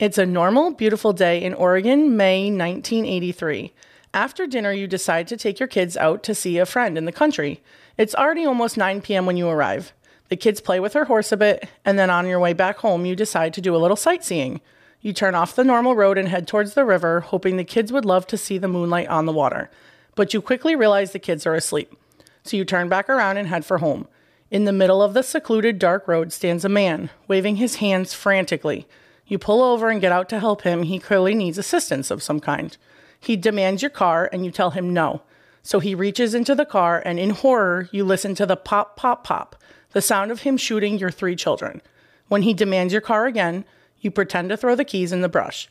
It's a normal, beautiful day in Oregon, May 1983. After dinner, you decide to take your kids out to see a friend in the country. It's already almost 9 p.m. when you arrive. The kids play with her horse a bit, and then on your way back home, you decide to do a little sightseeing. You turn off the normal road and head towards the river, hoping the kids would love to see the moonlight on the water. But you quickly realize the kids are asleep. So you turn back around and head for home. In the middle of the secluded dark road stands a man, waving his hands frantically. You pull over and get out to help him. He clearly needs assistance of some kind. He demands your car, and you tell him no. So he reaches into the car, and in horror, you listen to the pop, pop, pop, the sound of him shooting your three children. When he demands your car again, you pretend to throw the keys in the brush.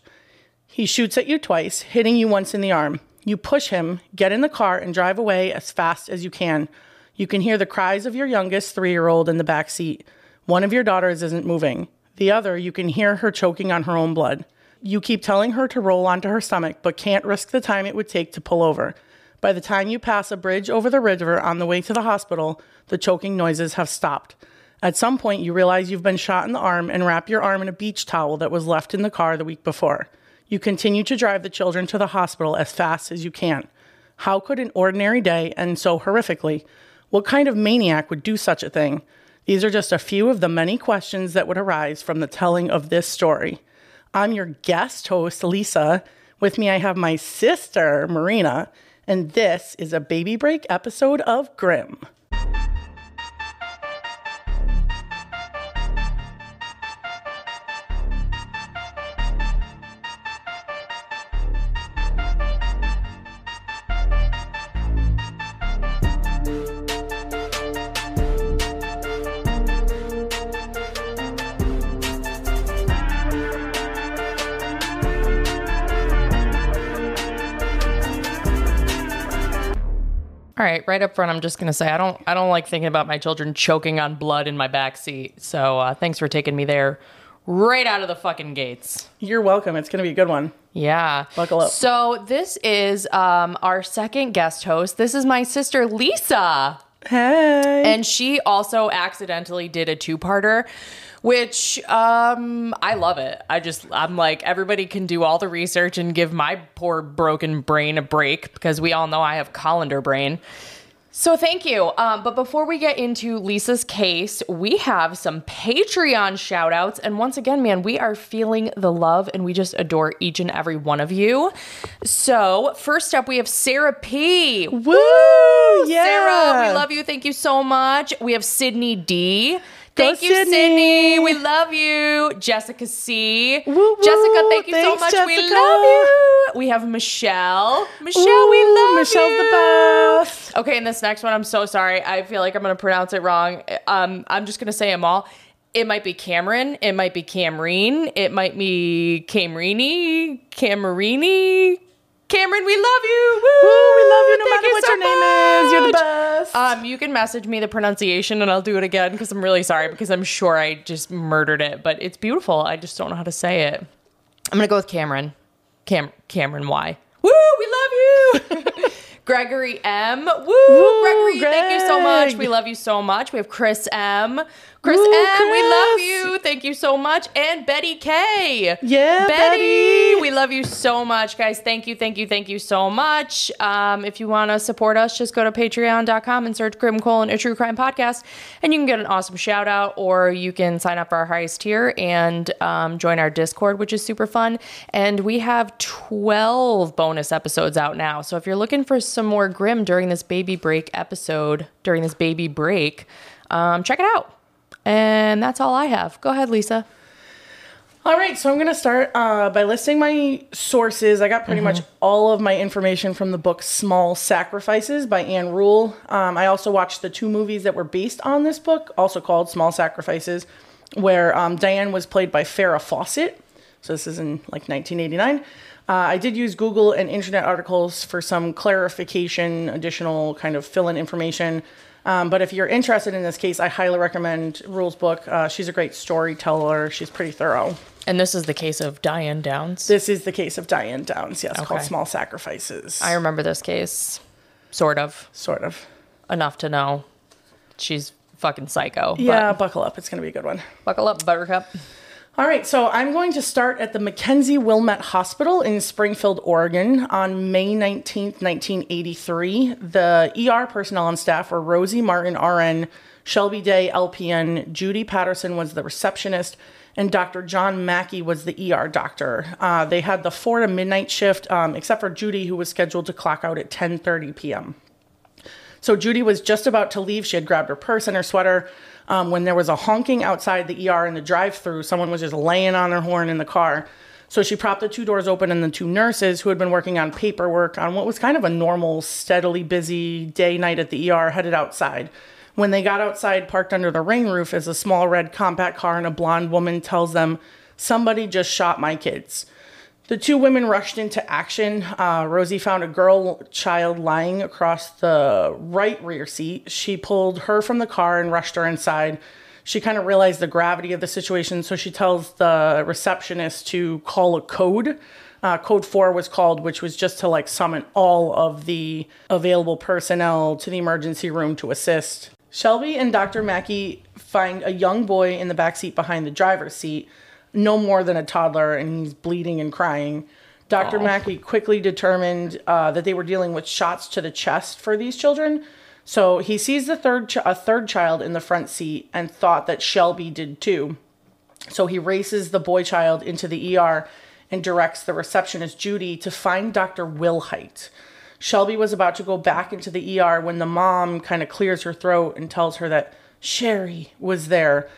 He shoots at you twice, hitting you once in the arm. You push him, get in the car, and drive away as fast as you can. You can hear the cries of your youngest three year old in the back seat. One of your daughters isn't moving. The other, you can hear her choking on her own blood. You keep telling her to roll onto her stomach, but can't risk the time it would take to pull over. By the time you pass a bridge over the river on the way to the hospital, the choking noises have stopped. At some point, you realize you've been shot in the arm and wrap your arm in a beach towel that was left in the car the week before. You continue to drive the children to the hospital as fast as you can. How could an ordinary day end so horrifically? What kind of maniac would do such a thing? These are just a few of the many questions that would arise from the telling of this story. I'm your guest host, Lisa. With me, I have my sister, Marina, and this is a baby break episode of Grimm. All right, right up front, I'm just gonna say I don't I don't like thinking about my children choking on blood in my back seat. So uh, thanks for taking me there, right out of the fucking gates. You're welcome. It's going to be a good one. Yeah, Buckle up. So this is um, our second guest host. This is my sister Lisa, Hey. and she also accidentally did a two-parter. Which um, I love it. I just I'm like everybody can do all the research and give my poor broken brain a break because we all know I have colander brain. So thank you. Um, but before we get into Lisa's case, we have some Patreon shout outs. And once again, man, we are feeling the love and we just adore each and every one of you. So first up, we have Sarah P. Woo! Yeah. Sarah, we love you. Thank you so much. We have Sydney D. Go, Thank you, Sydney. Sydney. We love you. Jessica C. Woo, woo. Jessica, thank you Thanks, so much. We love you. We have Michelle. Michelle, we Ooh, love Michelle's you. the best. Okay, and this next one, I'm so sorry. I feel like I'm gonna pronounce it wrong. Um, I'm just gonna say them all. It might be Cameron. It might be Camreen. It might be Camrini. Camerini. Cameron, we love you. Woo! Woo, we love you no Thank matter what so your name is. You're the best. Um, you can message me the pronunciation and I'll do it again because I'm really sorry because I'm sure I just murdered it, but it's beautiful. I just don't know how to say it. I'm gonna go with Cameron. Cam Cameron Y. Woo, we love you. Gregory M. Woo, Gregory, thank you so much. We love you so much. We have Chris M. Chris Woo, M. We love you. Thank you so much. And Betty K. Yeah, Betty. Betty. We love you so much, guys. Thank you, thank you, thank you so much. Um, if you want to support us, just go to patreon.com and search Grimm Colon, a true crime podcast, and you can get an awesome shout out, or you can sign up for our highest tier and um, join our Discord, which is super fun. And we have 12 bonus episodes out now. So if you're looking for some more Grimm during this baby break episode, during this baby break, um, check it out. And that's all I have. Go ahead, Lisa. All right, so I'm going to start uh, by listing my sources. I got pretty much all of my information from the book Small Sacrifices by Ann Rule. Um, I also watched the two movies that were based on this book, also called Small Sacrifices, where um, Diane was played by Farrah Fawcett. So this is in like 1989. Uh, I did use Google and internet articles for some clarification, additional kind of fill in information. Um, but if you're interested in this case, I highly recommend Rule's book. Uh, she's a great storyteller. She's pretty thorough. And this is the case of Diane Downs. This is the case of Diane Downs, yes, called Small Sacrifices. I remember this case, sort of, sort of. enough to know she's fucking psycho. Yeah, buckle up. It's going to be a good one. Buckle up, Buttercup. All right, so I'm going to start at the McKenzie Willamette Hospital in Springfield, Oregon on May 19th, 1983. The ER personnel and staff were Rosie Martin, RN, Shelby Day, LPN, Judy Patterson was the receptionist, and Dr. John Mackey was the ER doctor. Uh, they had the 4 to midnight shift, um, except for Judy, who was scheduled to clock out at 10.30 p.m. So Judy was just about to leave. She had grabbed her purse and her sweater um, when there was a honking outside the ER in the drive-through. Someone was just laying on their horn in the car. So she propped the two doors open, and the two nurses who had been working on paperwork on what was kind of a normal, steadily busy day night at the ER headed outside. When they got outside, parked under the rain roof, is a small red compact car, and a blonde woman tells them, Somebody just shot my kids. The two women rushed into action. Uh, Rosie found a girl child lying across the right rear seat. She pulled her from the car and rushed her inside. She kind of realized the gravity of the situation, so she tells the receptionist to call a code. Uh, code 4 was called, which was just to like summon all of the available personnel to the emergency room to assist. Shelby and Dr. Mackey find a young boy in the back seat behind the driver's seat no more than a toddler and he's bleeding and crying. Dr. Mackey quickly determined uh, that they were dealing with shots to the chest for these children. So he sees the third ch- a third child in the front seat and thought that Shelby did too. So he races the boy child into the ER and directs the receptionist Judy to find Dr. Wilhite. Shelby was about to go back into the ER when the mom kind of clears her throat and tells her that Sherry was there.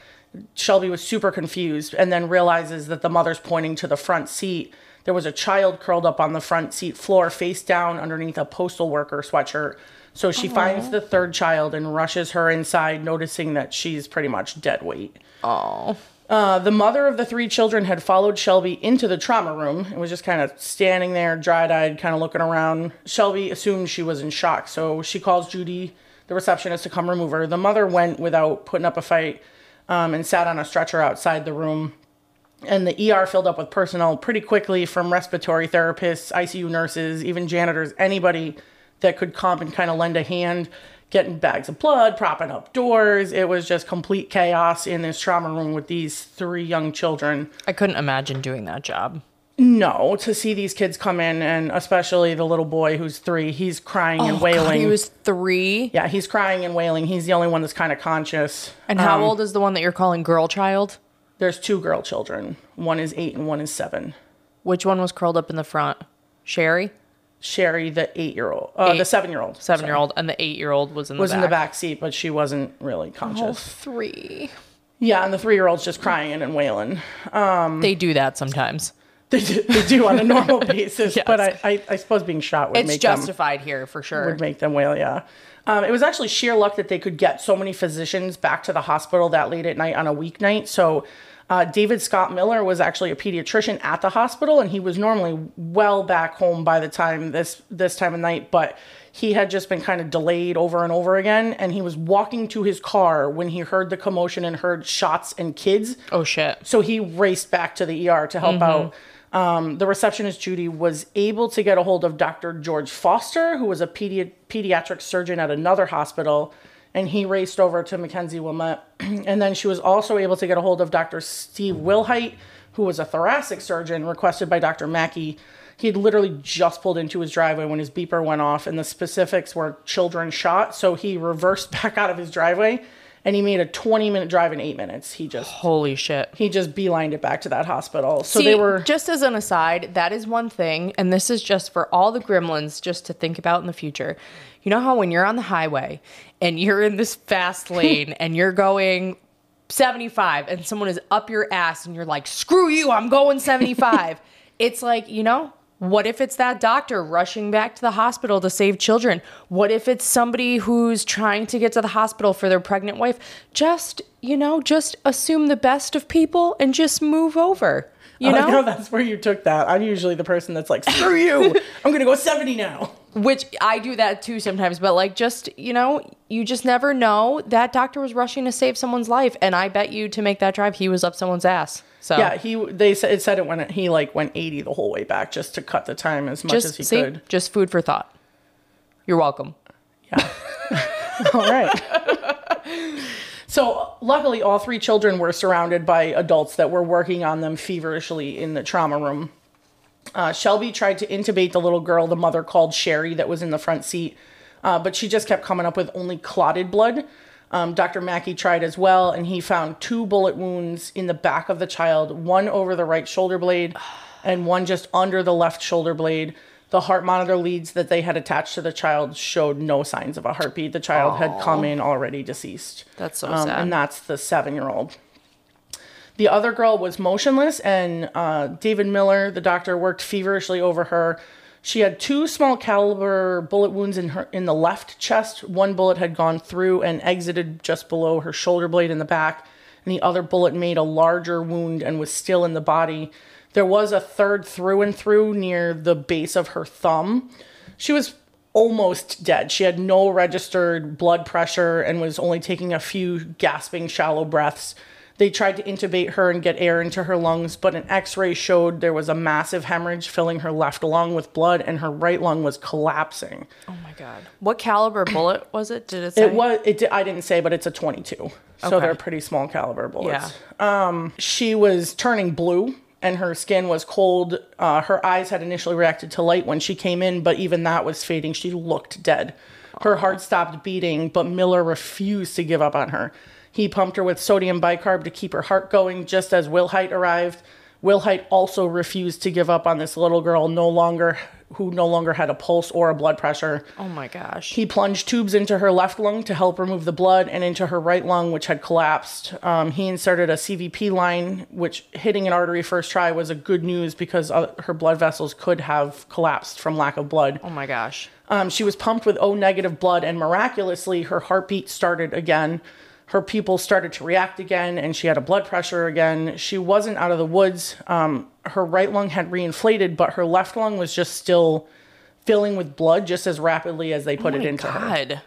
Shelby was super confused and then realizes that the mother's pointing to the front seat. There was a child curled up on the front seat floor, face down underneath a postal worker sweatshirt. So she finds the third child and rushes her inside, noticing that she's pretty much dead weight. Oh. Uh, the mother of the three children had followed Shelby into the trauma room and was just kind of standing there, dried eyed, kind of looking around. Shelby assumed she was in shock, so she calls Judy, the receptionist, to come remove her. The mother went without putting up a fight um, and sat on a stretcher outside the room. And the ER filled up with personnel pretty quickly from respiratory therapists, ICU nurses, even janitors, anybody that could come and kind of lend a hand, getting bags of blood, propping up doors. It was just complete chaos in this trauma room with these three young children. I couldn't imagine doing that job. No, to see these kids come in, and especially the little boy who's three, he's crying and Oh, God, wailing. he was three. yeah, he's crying and wailing. He's the only one that's kind of conscious. And how old is the one that you're calling girl child? There's two girl children. One is eight and one is seven. Which one was curled up in the front? Sherry, Sherry, the eight-year-old, uh, the seven-year-old, seven year old, and the eight year old was in the was back. in the back seat, but she wasn't really Oh, conscious. three. Yeah, and the three-year-old's just crying and wailing. They do that sometimes. They do, they do on a normal basis, Yes. but I, I, I suppose being shot would It's make them It's justified here for sure. would make them wail. Yeah, um, it was actually sheer luck that they could get so many physicians back to the hospital that late at night on a weeknight. So. Uh, David Scott Miller was actually a pediatrician at the hospital, and he was normally well back home by the time this this time of night. But he had just been kind of delayed over and over again, and he was walking to his car when he heard the commotion and heard shots and kids. oh shit. So he raced back to the ER to help out. Um, the receptionist, Judy, was able to get a hold of Dr. George Foster, who was a pedi- pediatric surgeon at another hospital, and he raced over to McKenzie Willamette. and then she was also able to get a hold of Dr. Steve Wilhite, who was a thoracic surgeon requested by Dr. Mackey. He had literally just pulled into his driveway when his beeper went off, and the specifics were children shot. So he reversed back out of his driveway and he made a 20 minute drive in eight minutes. He just Holy shit. he just beelined it back to that hospital. So See, they were just as an aside, that is one thing, and this is just for all the gremlins just to think about in the future. You know how when you're on the highway and you're in this fast lane and you're going 75 and someone is up your ass and you're like, screw you, I'm going 75. it's like, you know, what if it's that doctor rushing back to the hospital to save children? What if it's somebody who's trying to get to the hospital for their pregnant wife? Just, you know, just assume the best of people and just move over. You I know? know that's where you took that. I'm usually the person that's like, screw you. I'm gonna go 70 now. Which I do that too sometimes, but like just, you know, you just never know. That doctor was rushing to save someone's life, and I bet you to make that drive, he was up someone's ass. So Yeah, he they said it said it when he like went 80 the whole way back just to cut the time as much as he see, could. just food for thought. You're welcome. Yeah. All right. So, luckily, all three children were surrounded by adults that were working on them feverishly in the trauma room. Uh, Shelby tried to intubate the little girl the mother called Sherry that was in the front seat, uh, but she just kept coming up with only clotted blood. Um, Dr. Mackey tried as well, and he found two bullet wounds in the back of the child one over the right shoulder blade and one just under the left shoulder blade. The heart monitor leads that they had attached to the child showed no signs of a heartbeat. The child had come in already deceased. That's so Um, sad. and that's the seven year old. The other girl was motionless, and uh, David Miller, the doctor, worked feverishly over her. She had two small caliber bullet wounds in her in the left chest. One bullet had gone through and exited just below her shoulder blade in the back, and the other bullet made a larger wound and was still in the body. There was a third through and through near the base of her thumb. She was almost dead. She had no registered blood pressure and was only taking a few gasping, shallow breaths. They tried to intubate her and get air into her lungs, but an x ray showed there was a massive hemorrhage filling her left lung with blood and her right lung was collapsing. oh my god. What caliber bullet was it? Did it say? It was, it, I didn't say, but it's a 22. So Okay. they're pretty small caliber bullets. Yeah. Um, she was turning blue and her skin was cold. Uh, her eyes had initially reacted to light when she came in, but even that was fading. She looked dead. Her heart stopped beating, but Miller refused to give up on her. He pumped her with sodium bicarb to keep her heart going just as Wilhite arrived. Wilhite also refused to give up on this little girl no longer who no longer had a pulse or a blood pressure. Oh my gosh. He plunged tubes into her left lung to help remove the blood and into her right lung, which had collapsed. Um, he inserted a CVP line, which hitting an artery first try was a good news because uh, her blood vessels could have collapsed from lack of blood. oh my gosh. Um, she was pumped with O negative blood, and miraculously, her heartbeat started again. Her people started to react again, and she had a blood pressure again. She wasn't out of the woods. Um, her right lung had reinflated, but her left lung was just still filling with blood just as rapidly as they put Oh it into her. god.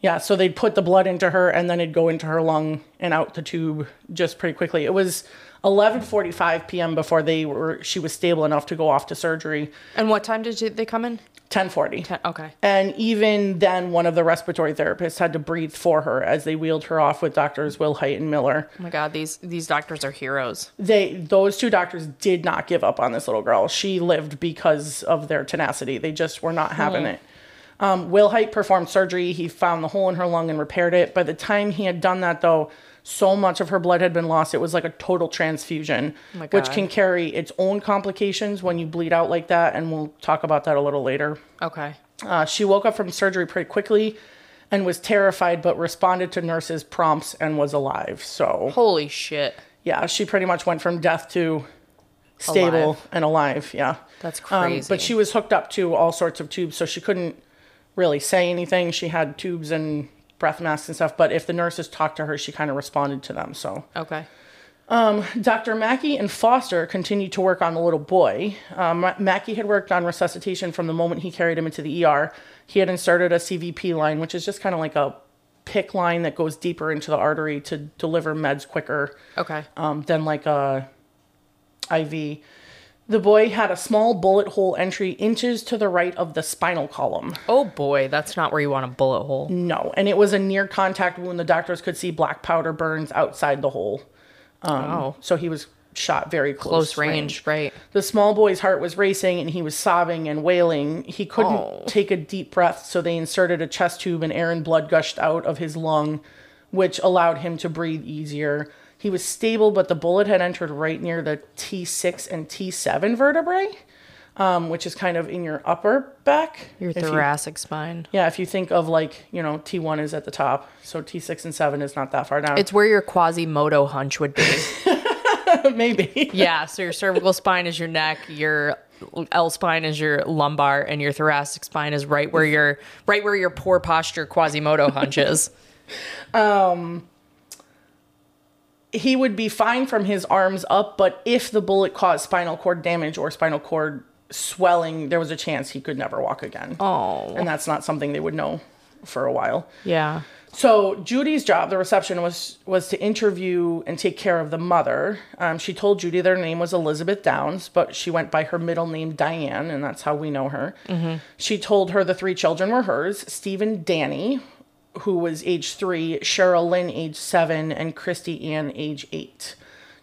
Yeah, so they'd put the blood into her, and then it'd go into her lung and out the tube just pretty quickly. It was 11:45 p.m. before they were she was stable enough to go off to surgery. And what time did you, they come in? 10:40. Ten- Okay. And even then, one of the respiratory therapists had to breathe for her as they wheeled her off with doctors Wilhite and Miller. Oh my god, these these doctors are heroes. They, those two doctors, did not give up on this little girl. She lived because of their tenacity. They just were not having it. Um, Wilhite performed surgery. He found the hole in her lung and repaired it. By the time he had done that, though, so much of her blood had been lost. It was like a total transfusion, my which can carry its own complications when you bleed out like that. And we'll talk about that a little later. Okay. Uh, she woke up from surgery pretty quickly and was terrified, but responded to nurses' prompts and was alive. So, Holy shit. yeah, she pretty much went from death to stable Alive. and alive. Yeah. That's Um, crazy. but she was hooked up to all sorts of tubes, so she couldn't really say anything. She had tubes and breath masks and stuff, but if the nurses talked to her, she kind of responded to them. So, Okay. Um, Dr. Mackey and Foster continued to work on the little boy. Um, Mackey had worked on resuscitation from the moment he carried him into the ER. He had inserted a CVP line, which is just kind of like a PICC line that goes deeper into the artery to deliver meds quicker Okay. um, than like a IV. The boy had a small bullet hole entry inches to the right of the spinal column. oh boy, that's not where you want a bullet hole. No, and it was a near contact wound. The doctors could see black powder burns outside the hole. oh. So he was shot very close, Close range, right. The small boy's heart was racing and he was sobbing and wailing. He couldn't Oh. take a deep breath, so they inserted a chest tube and air and blood gushed out of his lung, which allowed him to breathe easier. He was stable, but the bullet had entered right near the T6 and T7 vertebrae, um, which is kind of in your upper back. Your If you- thoracic spine. yeah, if you think of like, you know, T1 is at the top, so T6 and 7 is not that far down. It's where your Quasimodo hunch would be. maybe. yeah, so your cervical spine is your neck, your L spine is your lumbar, and your thoracic spine is right where your right where your poor posture Quasimodo hunches. he would be fine from his arms up, but if the bullet caused spinal cord damage or spinal cord swelling, there was a chance he could never walk again. Oh. And that's not something they would know for a while. Yeah. So Judy's job, the reception, was was to interview and take care of the mother. Um, she told Judy their name was Elizabeth Downs, but she went by her middle name Diane, and that's how we know her. She told her the three children were hers: Stephen, Danny, who was age three, Cheryl Lynn, age seven, and Christy Ann, age eight.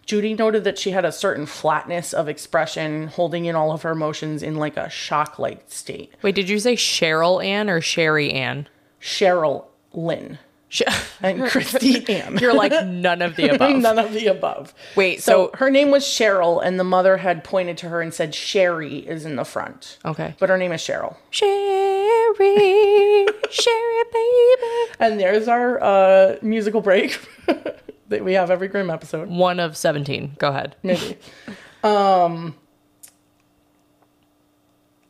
Judy noted that she had a certain flatness of expression, holding in all of her emotions in like a shock like state. Wait, did you say Cheryl Ann or Sherry Ann? Cheryl Lynn and Christy Ann. You're like none of the above. None of the above. Wait, So, so- her name was Cheryl, and the mother had pointed to her and said Sherry is in the front. Okay. But her name is Cheryl. Sherry, Sherry, baby. And there's our uh, musical break that we have every Grimm episode. One of 17. Go ahead. Maybe. um,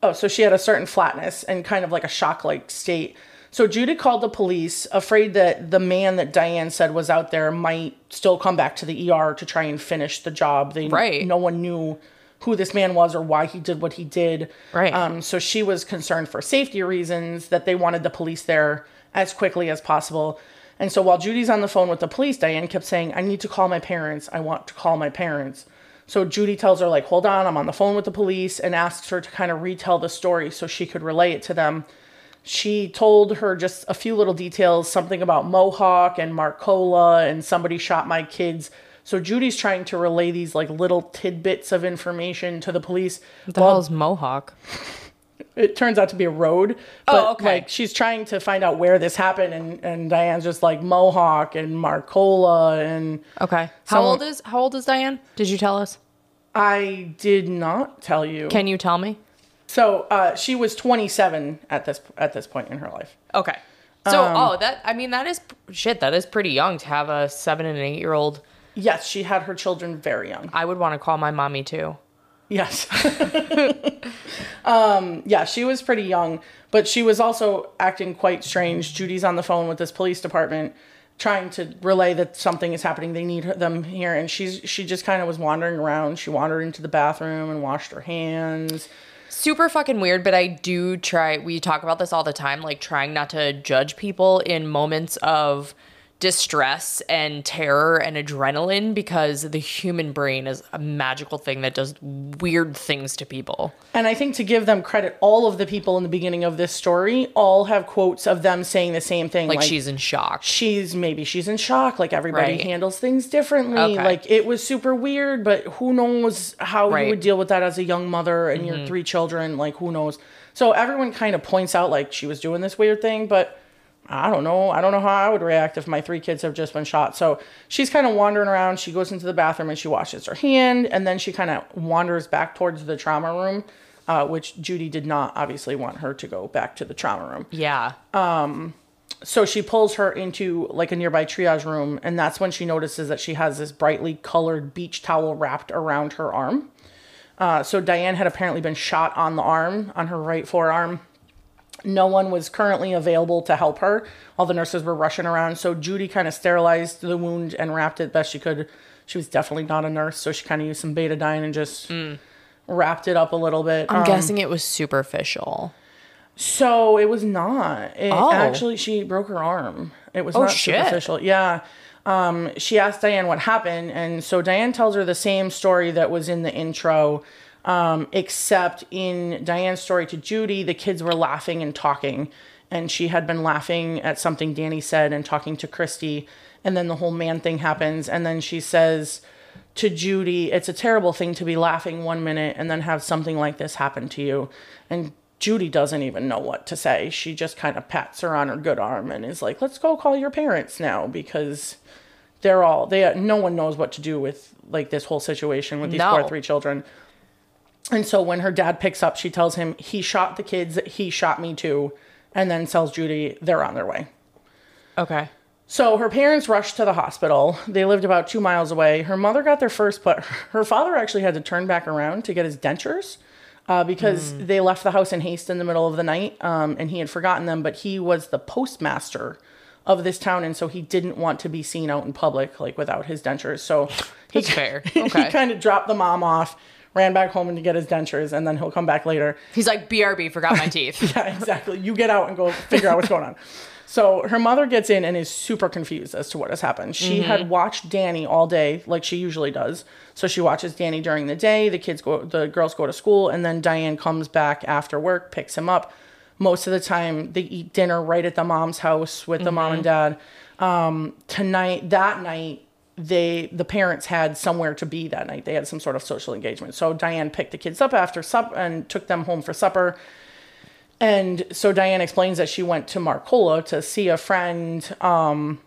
oh, so she had a certain flatness and kind of like a shock like state. So Judy called the police, afraid that the man that Diane said was out there might still come back to the ER to try and finish the job. They Right. no one knew who this man was or why he did what he did. Right. Um, so she was concerned for safety reasons that they wanted the police there as quickly as possible. And so while Judy's on the phone with the police, Diane kept saying, I need to call my parents. I want to call my parents. So Judy tells her, like, hold on, I'm on the phone with the police, and asks her to kind of retell the story so she could relay it to them. She told her just a few little details, something about Mohawk and Marcola, and somebody shot my kids. So Judy's trying to relay these like little tidbits of information to the police. What the while hell's Mohawk? it turns out to be a road. But Oh, okay. like she's trying to find out where this happened and, and Diane's just like Mohawk and Marcola and Okay. How old is how old is Diane? Did you tell us? I did not tell you. Can you tell me? so uh, she was 27 at this at this point in her life. Okay. So, Um, oh, that I mean, that is shit. That is pretty young to have a seven and an eight year old. Yes, she had her children very young. I would want to call my mommy too. Yes. um, yeah, she was pretty young, but she was also acting quite strange. Judy's on the phone with this police department trying to relay that something is happening. They need her, them here and she's she just kind of was wandering around. She wandered into the bathroom and washed her hands. Super fucking weird, but I do try. We talk about this all the time, like trying not to judge people in moments of distress and terror and adrenaline because the human brain is a magical thing that does weird things to people. And I think to give them credit, all of the people in the beginning of this story all have quotes of them saying the same thing Like, she's in shock. she's maybe she's in shock like everybody Right. handles things differently Okay. like it was super weird but who knows how Right. you would deal with that as a young mother and your mm-hmm. three children like who knows so everyone kind of points out like she was doing this weird thing but I don't know. I don't know how I would react if my three kids have just been shot. So she's kind of wandering around. She goes into the bathroom and she washes her hand, and then she kind of wanders back towards the trauma room, uh, which Judy did not obviously want her to go back to the trauma room Yeah. Um, so she pulls her into like a nearby triage room and that's when she notices that she has this brightly colored beach towel wrapped around her arm uh, so diane had apparently been shot on the arm on her right forearm no one was currently available to help her all the nurses were rushing around so judy kind of sterilized the wound and wrapped it best she could she was definitely not a nurse so she kind of used some betadine and just wrapped it up a little bit I'm Um, guessing it was superficial. So it was not. It, Oh. Actually, she broke her arm. It was Oh, not shit. superficial. Yeah. Um, she asked Diane what happened, and so Diane tells her the same story that was in the intro, um, except in Diane's story to Judy, the kids were laughing and talking, and she had been laughing at something Danny said and talking to Christy, and then the whole man thing happens, and then she says to Judy, it's a terrible thing to be laughing one minute and then have something like this happen to you. And Judy doesn't even know what to say. She just kind of pats her on her good arm and is like, "Let's go call your parents now because they're all they no one knows what to do with like this whole situation with these No. poor three children." And so when her dad picks up, she tells him he shot the kids, he shot me too, and then tells Judy they're on their way. Okay. So her parents rushed to the hospital. They lived about two miles away. Her mother got there first, but her father actually had to turn back around to get his dentures uh, because they left the house in haste in the middle of the night um, and he had forgotten them. But he was the postmaster of this town, and so he didn't want to be seen out in public like without his dentures. So he, That's fair. he Okay. kind of dropped the mom off, ran back home to get his dentures, and then he'll come back later. He's like, BRB, forgot my teeth. Yeah, exactly. You get out and go figure out what's going on. So her mother gets in and is super confused as to what has happened. She had watched Danny all day, like she usually does. So she watches Danny during the day. The kids go, the girls go to school, and then Diane comes back after work, picks him up. Most of the time, they eat dinner right at the mom's house with the mom and dad. Um, tonight, that night, they the parents had somewhere to be that night. They had some sort of social engagement. So Diane picked the kids up after supper and took them home for supper. And so Diane explains that she went to Marcola to see a friend. Um,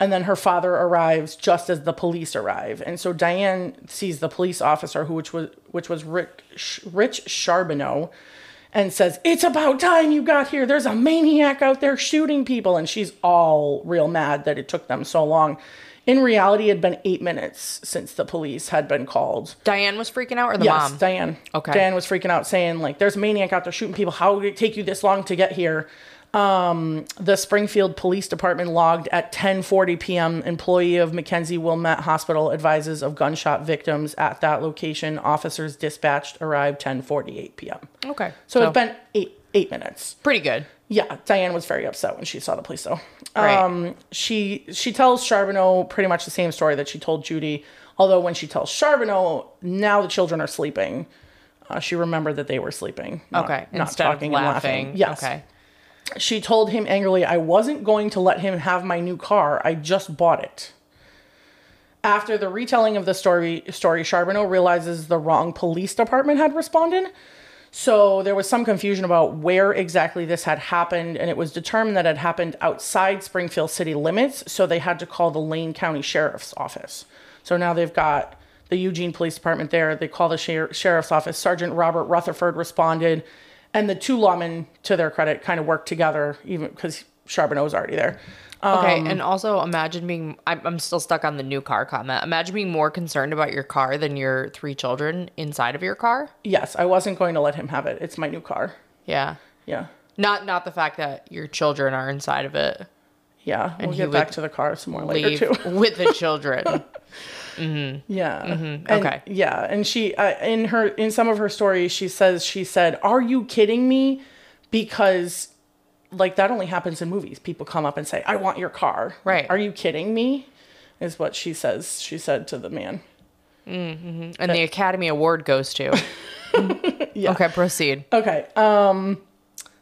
and then her father arrives just as the police arrive. And so Diane sees the police officer, who which was which was Rick, Rich Charbonneau, and says, "It's about time you got here. There's a maniac out there shooting people." And she's all real mad that it took them so long. In reality, it had been eight minutes since the police had been called. Diane was freaking out, or the Yes, mom? Diane. Okay. Diane was freaking out, saying like, "There's a maniac out there shooting people. How did it take you this long to get here?" Um, the Springfield Police Department logged at 10:40 p.m. Employee of McKenzie Willamette Hospital advises of gunshot victims at that location. Officers dispatched arrived 10:48 p.m. okay, So, it's been eight eight minutes. pretty good. Yeah, Diane was very upset when she saw the police though. Right. Um, she she tells Charbonneau pretty much the same story that she told Judy. Although when she tells Charbonneau, now the children are sleeping. Uh, she remembered that they were sleeping. not- Okay, not instead talking and laughing. laughing. Yes. Okay. She told him angrily, I wasn't going to let him have my new car. I just bought it. After the retelling of the story, story Charbonneau realizes the wrong police department had responded. So there was some confusion about where exactly this had happened, and it was determined that it happened outside Springfield city limits. So they had to call the Lane County Sheriff's Office. So now they've got the Eugene Police Department there. They call the sher- Sheriff's Office. Sergeant Robert Rutherford responded, and the two lawmen, to their credit, kind of worked together, even because Charbonneau was already there. Okay, Um, and also imagine being. I'm, I'm still stuck on the new car comment. Imagine being more concerned about your car than your three children inside of your car. Yes, I wasn't going to let him have it. It's my new car. Yeah, Yeah. not not the fact that your children are inside of it. Yeah. We'll get back to the car some more later, too. with the children. Yeah. And- Okay. Yeah, and she uh, in her in some of her stories she says she said, "Are you kidding me?" Because like that only happens in movies. People come up and say, "I want your car." Right. Are you kidding me? Is what she says. She said to the man. and the Academy Award goes to. Okay, proceed. Okay. Um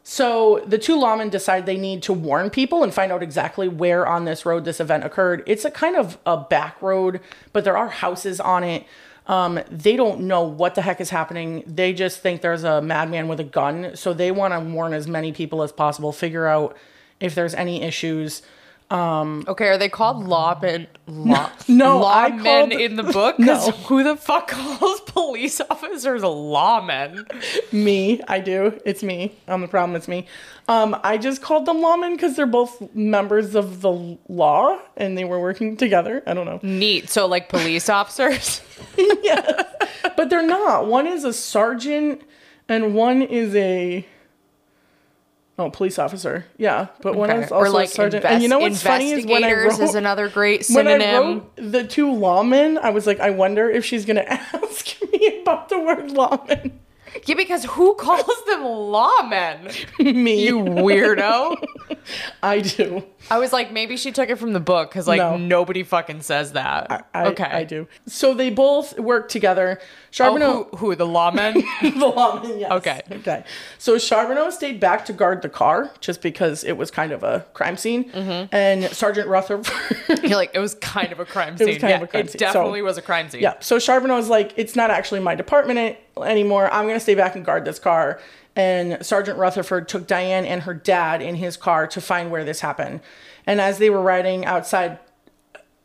so the two lawmen decide they need to warn people and find out exactly where on this road this event occurred. It's a kind of a back road, but there are houses on it. Um, they don't know what the heck is happening. They just think there's a madman with a gun. So they want to warn as many people as possible, figure out if there's any issues. Okay, are they called lawmen? Law, No, lawmen called- in the book? No. who the fuck calls police officers lawmen? Me, I do. It's me. I'm the problem. It's me. Um, I just called them lawmen because they're both members of the law and they were working together. I don't know. Neat. So like police officers. Yeah, but they're not. One is a sergeant and one is a oh police officer. Yeah, but one Okay. is also like sergeant. invest- and you know what's funny is when I wrote is another great synonym. when I wrote the two lawmen, I was like, I wonder if she's gonna ask me about the word lawman. Yeah, because who calls them lawmen? me, You weirdo. I do. I was like, maybe she took it from the book because like No. nobody fucking says that. I, okay, I do. So they both work together. Oh, Charbonneau, who, who the lawmen? the lawmen, yes. Okay. Okay. So Charbonneau stayed back to guard the car just because it was kind of a crime scene. Mm-hmm. And Sergeant Rutherford. You're like, it was kind of a crime scene. It was kind yeah, of a crime it scene. So- definitely was a crime scene. yeah. So Charbonneau's like, it's not actually my department anymore. I'm going to stay back and guard this car. And Sergeant Rutherford took Diane and her dad in his car to find where this happened. And as they were riding outside,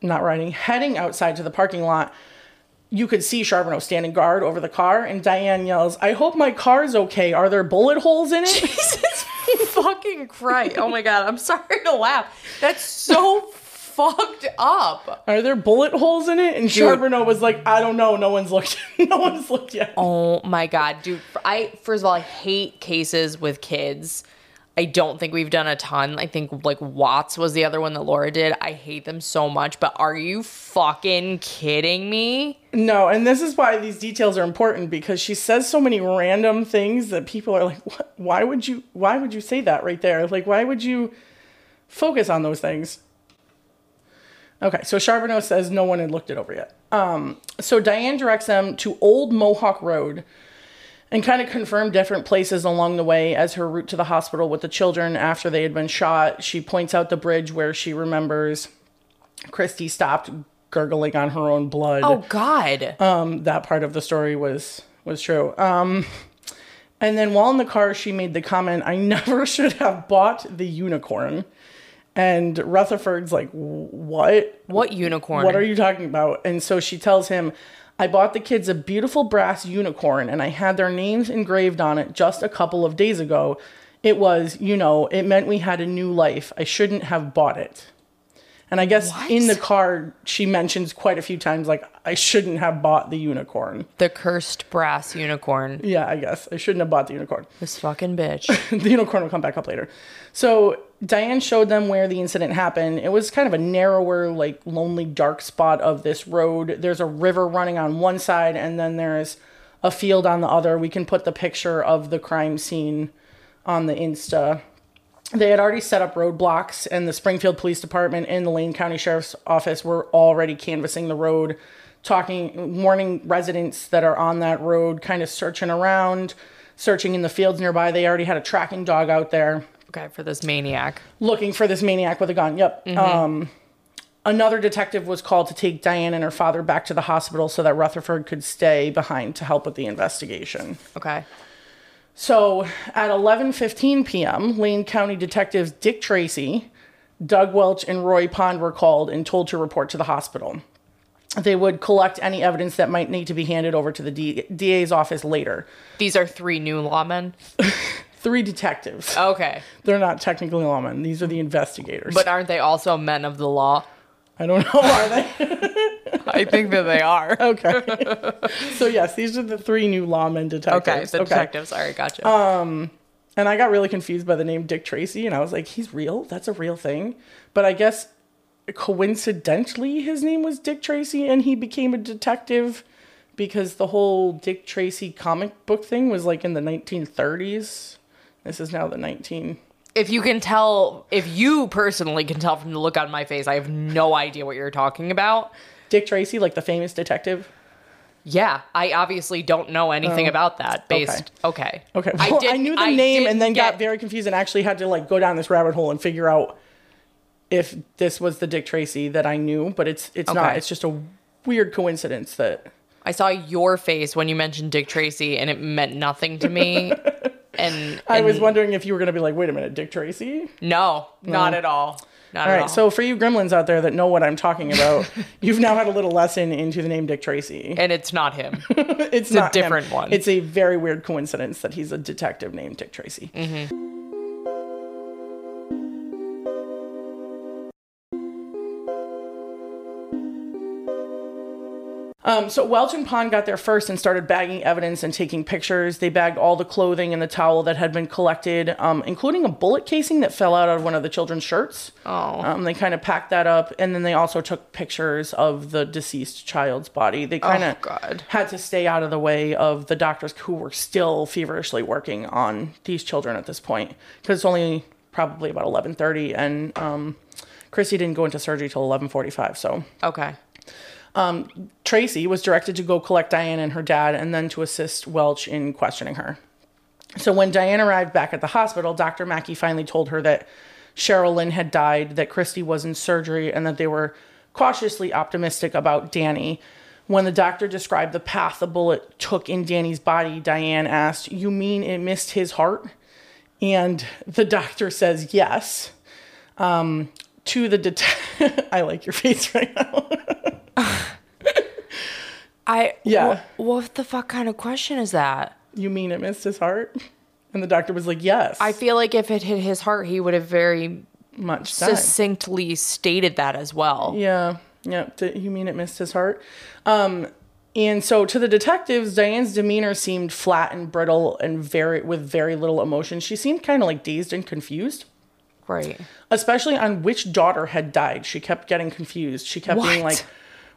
not riding, heading outside to the parking lot, you could see Charbonneau standing guard over the car. And Diane yells, I hope my car's okay. Are there bullet holes in it? Jesus fucking Christ. Oh my god, I'm sorry to laugh. That's so fucked up. Are there bullet holes in it? And Charbonneau was like, I don't know. No one's looked. no one's looked yet. Oh my god, dude. I first of all, I hate cases with kids. I don't think we've done a ton. I think like Watts was the other one that Laura did. I hate them so much, but are you fucking kidding me? No, and this is why these details are important because she says so many random things that people are like, what? why would you why would you say that right there? Like why would you focus on those things? Okay, so Charbonneau says no one had looked it over yet. Um, so Diane directs them to Old Mohawk Road. And kind of confirmed different places along the way as her route to the hospital with the children after they had been shot. She points out the bridge where she remembers Christy stopped gurgling on her own blood. Oh God. Um, that part of the story was was true. Um, and then while in the car, she made the comment, "I never should have bought the unicorn." And Rutherford's like, "What? what unicorn? What are you talking about?" And so she tells him, "I bought the kids a beautiful brass unicorn, and I had their names engraved on it just a couple of days ago. It was, you know, it meant we had a new life. I shouldn't have bought it." And I guess What? in the car, she mentions quite a few times, like, I shouldn't have bought the unicorn. the cursed brass unicorn? Yeah, I guess. I shouldn't have bought the unicorn. This fucking bitch. the unicorn will come back up later. So Diane showed them where the incident happened. It was kind of a narrower, like lonely, dark spot of this road. There's a river running on one side, and then there's a field on the other. We can put the picture of the crime scene on the Insta. They had already set up roadblocks, and the Springfield Police Department and the Lane County Sheriff's Office were already canvassing the road, talking, warning residents that are on that road, kind of searching around, searching in the fields nearby. They already had a tracking dog out there okay, for this maniac. looking for this maniac with a gun. Yep. Um, another detective was called to take Diane and her father back to the hospital so that Rutherford could stay behind to help with the investigation. Okay. So at 11:15 p.m., Lane County detectives Dick Tracy, Doug Welch, and Roy Pond were called and told to report to the hospital. They would collect any evidence that might need to be handed over to the D- DA's office later. These are three new lawmen. Three detectives. Okay. They're not technically lawmen. These are the investigators. But aren't they also men of the law? I don't know. Are they? I think that they are. Okay. so yes, these are the three new lawmen detectives. Okay, the detectives. All right, gotcha. Um, and I got really confused by the name Dick Tracy, and I was like, he's real? That's a real thing? But I guess coincidentally, his name was Dick Tracy, and he became a detective because the whole Dick Tracy comic book thing was like in the 1930s. This is now the 19. if you can tell, if you personally can tell from the look on my face, I have no idea what you're talking about. Dick Tracy, like the famous detective. Yeah, I obviously don't know anything oh, about that. Based, okay, Oh, Okay. Well, I, didn't- knew the I name and then got very confused and actually had to like go down this rabbit hole and figure out if this was the Dick Tracy that I knew, but it's it's not. It's just a weird coincidence that I saw your face when you mentioned Dick Tracy, and it meant nothing to me. and, I was wondering if you were going to be like, "Wait a minute, Dick Tracy?" no, not at all. Not All at right. all. So for you gremlins out there that know what I'm talking about, you've now had a little lesson into the name Dick Tracy. and it's not him. It's, a not him. different one. It's a very weird coincidence that he's a detective named Dick Tracy. Mm-hmm. Um, so Welch and Pond got there first and started bagging evidence and taking pictures. They bagged all the clothing and the towel that had been collected, um, including a bullet casing that fell out of one of the children's shirts. Oh. Um, they kind of packed that up, and then they also took pictures of the deceased child's body. They kind of Oh, had to stay out of the way of the doctors who were still feverishly working on these children at this point because it's only probably about 11:30, and um, Chrissy didn't go into surgery till 11:45. So Okay. Tracy was directed to go collect Diane and her dad and then to assist Welch in questioning her. So when Diane arrived back at the hospital, Dr. Mackey finally told her that Cheryl Lynn had died, that Christy was in surgery, and that they were cautiously optimistic about Danny. When the doctor described the path the bullet took in Danny's body, Diane asked, You mean it missed his heart? And the doctor says yes. Um, to the det- I like your face right now. I Yeah. wh- what the fuck kind of question is that? you mean it missed his heart? And the doctor was like, yes. I feel like if it hit his heart, he would have very much died. succinctly stated that as well. Yeah, yeah. D- you mean it missed his heart? Um, and so to the detectives, Diane's demeanor seemed flat and brittle and very with very little emotion. She seemed kind of like dazed and confused, Right. especially on which daughter had died. She kept getting confused. She kept being like,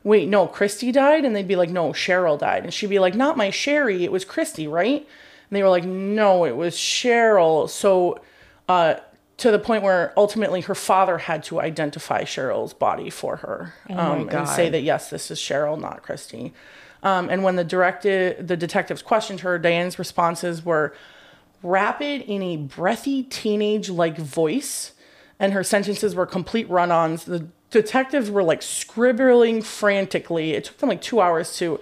"Wait, no, Christy died," and they'd be like, "No, Cheryl died," and she'd be like, "Not my Sherry, it was Christy, right?" And they were like, "No, it was Cheryl." So, uh, to the point where ultimately her father had to identify Cheryl's body for her um, and say that yes, this is Cheryl, not Christy. Um, and when the directed the detectives questioned her, Diane's responses were rapid in a breathy teenage like voice, and her sentences were complete run ons. The detectives were like scribbling frantically. It took them like two hours to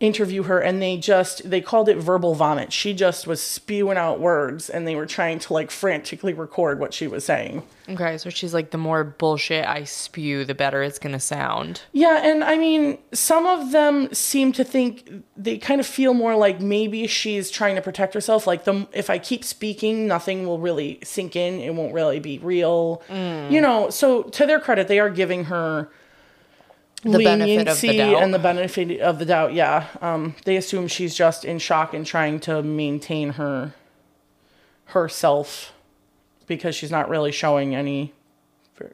interview her and they just they called it verbal vomit. She just was spewing out words and they were trying to like frantically record what she was saying. Okay, so she's like, the more bullshit I spew, the better it's gonna sound. yeah and i mean some of them seem to think they kind of feel more like maybe she's trying to protect herself. Like the if i keep speaking nothing will really sink in. It won't really be real. Mm. You know so to their credit they are giving her The benefit of the leniency doubt. and the benefit of the doubt. Yeah, um, they assume she's just in shock and trying to maintain her herself because she's not really showing any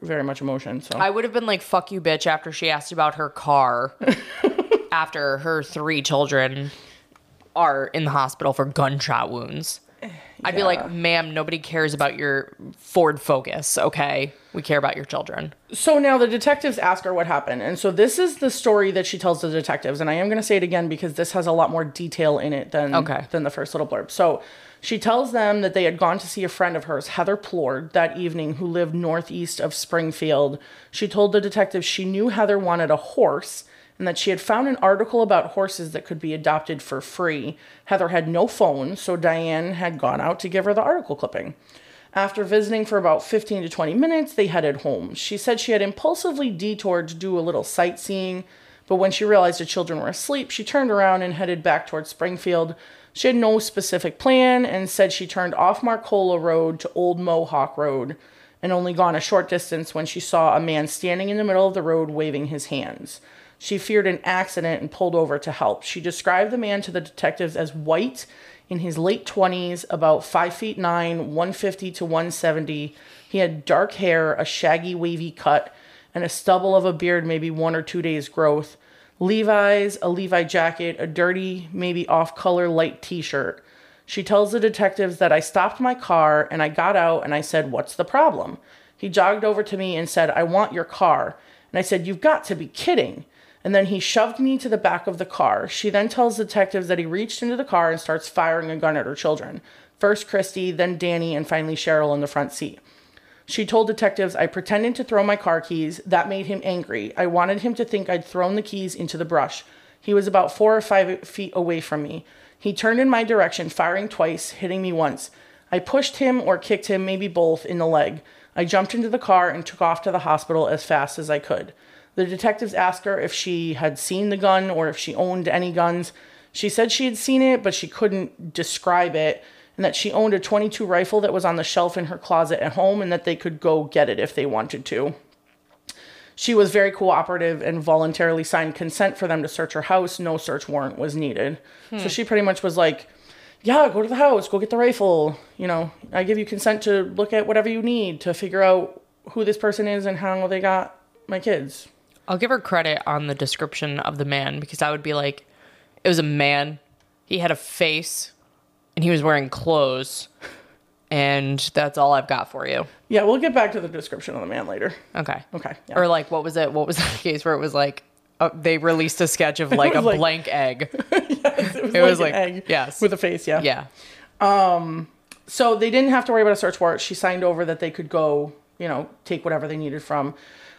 very much emotion. So I would have been like, fuck you, bitch, after she asked about her car after her three children are in the hospital for gunshot wounds. I'd be like, ma'am, nobody cares about your Ford Focus, okay? We care about your children. So now the detectives ask her what happened. And so this is the story that she tells the detectives. And I am going to say it again because this has a lot more detail in it than, Okay. than the first little blurb. So she tells them that they had gone to see a friend of hers, Heather Plourd, that evening, who lived northeast of Springfield. She told the detectives she knew Heather wanted a horse and that she had found an article about horses that could be adopted for free. Heather had no phone, so Diane had gone out to give her the article clipping. After visiting for about 15 to 20 minutes, they headed home. She said she had impulsively detoured to do a little sightseeing, but when she realized the children were asleep, she turned around and headed back towards Springfield. She had no specific plan and said she turned off Marcola Road to Old Mohawk Road and only gone a short distance when she saw a man standing in the middle of the road waving his hands. She feared an accident and pulled over to help. She described the man to the detectives as white in his late 20s, about 5 feet 9, 150 to 170. He had dark hair, a shaggy, wavy cut, and a stubble of a beard, maybe one or two days' growth. Levi's, a Levi jacket, a dirty, maybe off color light t shirt. She tells the detectives that I stopped my car and I got out and I said, What's the problem? He jogged over to me and said, I want your car. And I said, You've got to be kidding. And then he shoved me to the back of the car. She then tells detectives that he reached into the car and starts firing a gun at her children. First Christy, then Danny, and finally Cheryl in the front seat. She told detectives, I pretended to throw my car keys. That made him angry. I wanted him to think I'd thrown the keys into the brush. He was about four or five feet away from me. He turned in my direction, firing twice, hitting me once. I pushed him or kicked him, maybe both, in the leg. I jumped into the car and took off to the hospital as fast as I could. The detectives asked her if she had seen the gun or if she owned any guns. She said she had seen it, but she couldn't describe it, and that she owned a 22 rifle that was on the shelf in her closet at home and that they could go get it if they wanted to. She was very cooperative and voluntarily signed consent for them to search her house. No search warrant was needed. So hmm. she pretty much was like, Yeah, go to the house, go get the rifle. You know, I give you consent to look at whatever you need to figure out who this person is and how they got my kids. I'll give her credit on the description of the man because I would be like, it was a man. He had a face and he was wearing clothes. And that's all I've got for you. Yeah, we'll get back to the description of the man later. Okay. Okay. Yeah. Or like, what was it? What was the case where it was like, uh, they released a sketch of like a was like- blank egg? it was It was like, like, an egg yes. with a face. Yeah. Yeah. So they didn't have to worry about a search warrant. She signed over that they could go, you know, take whatever they needed from.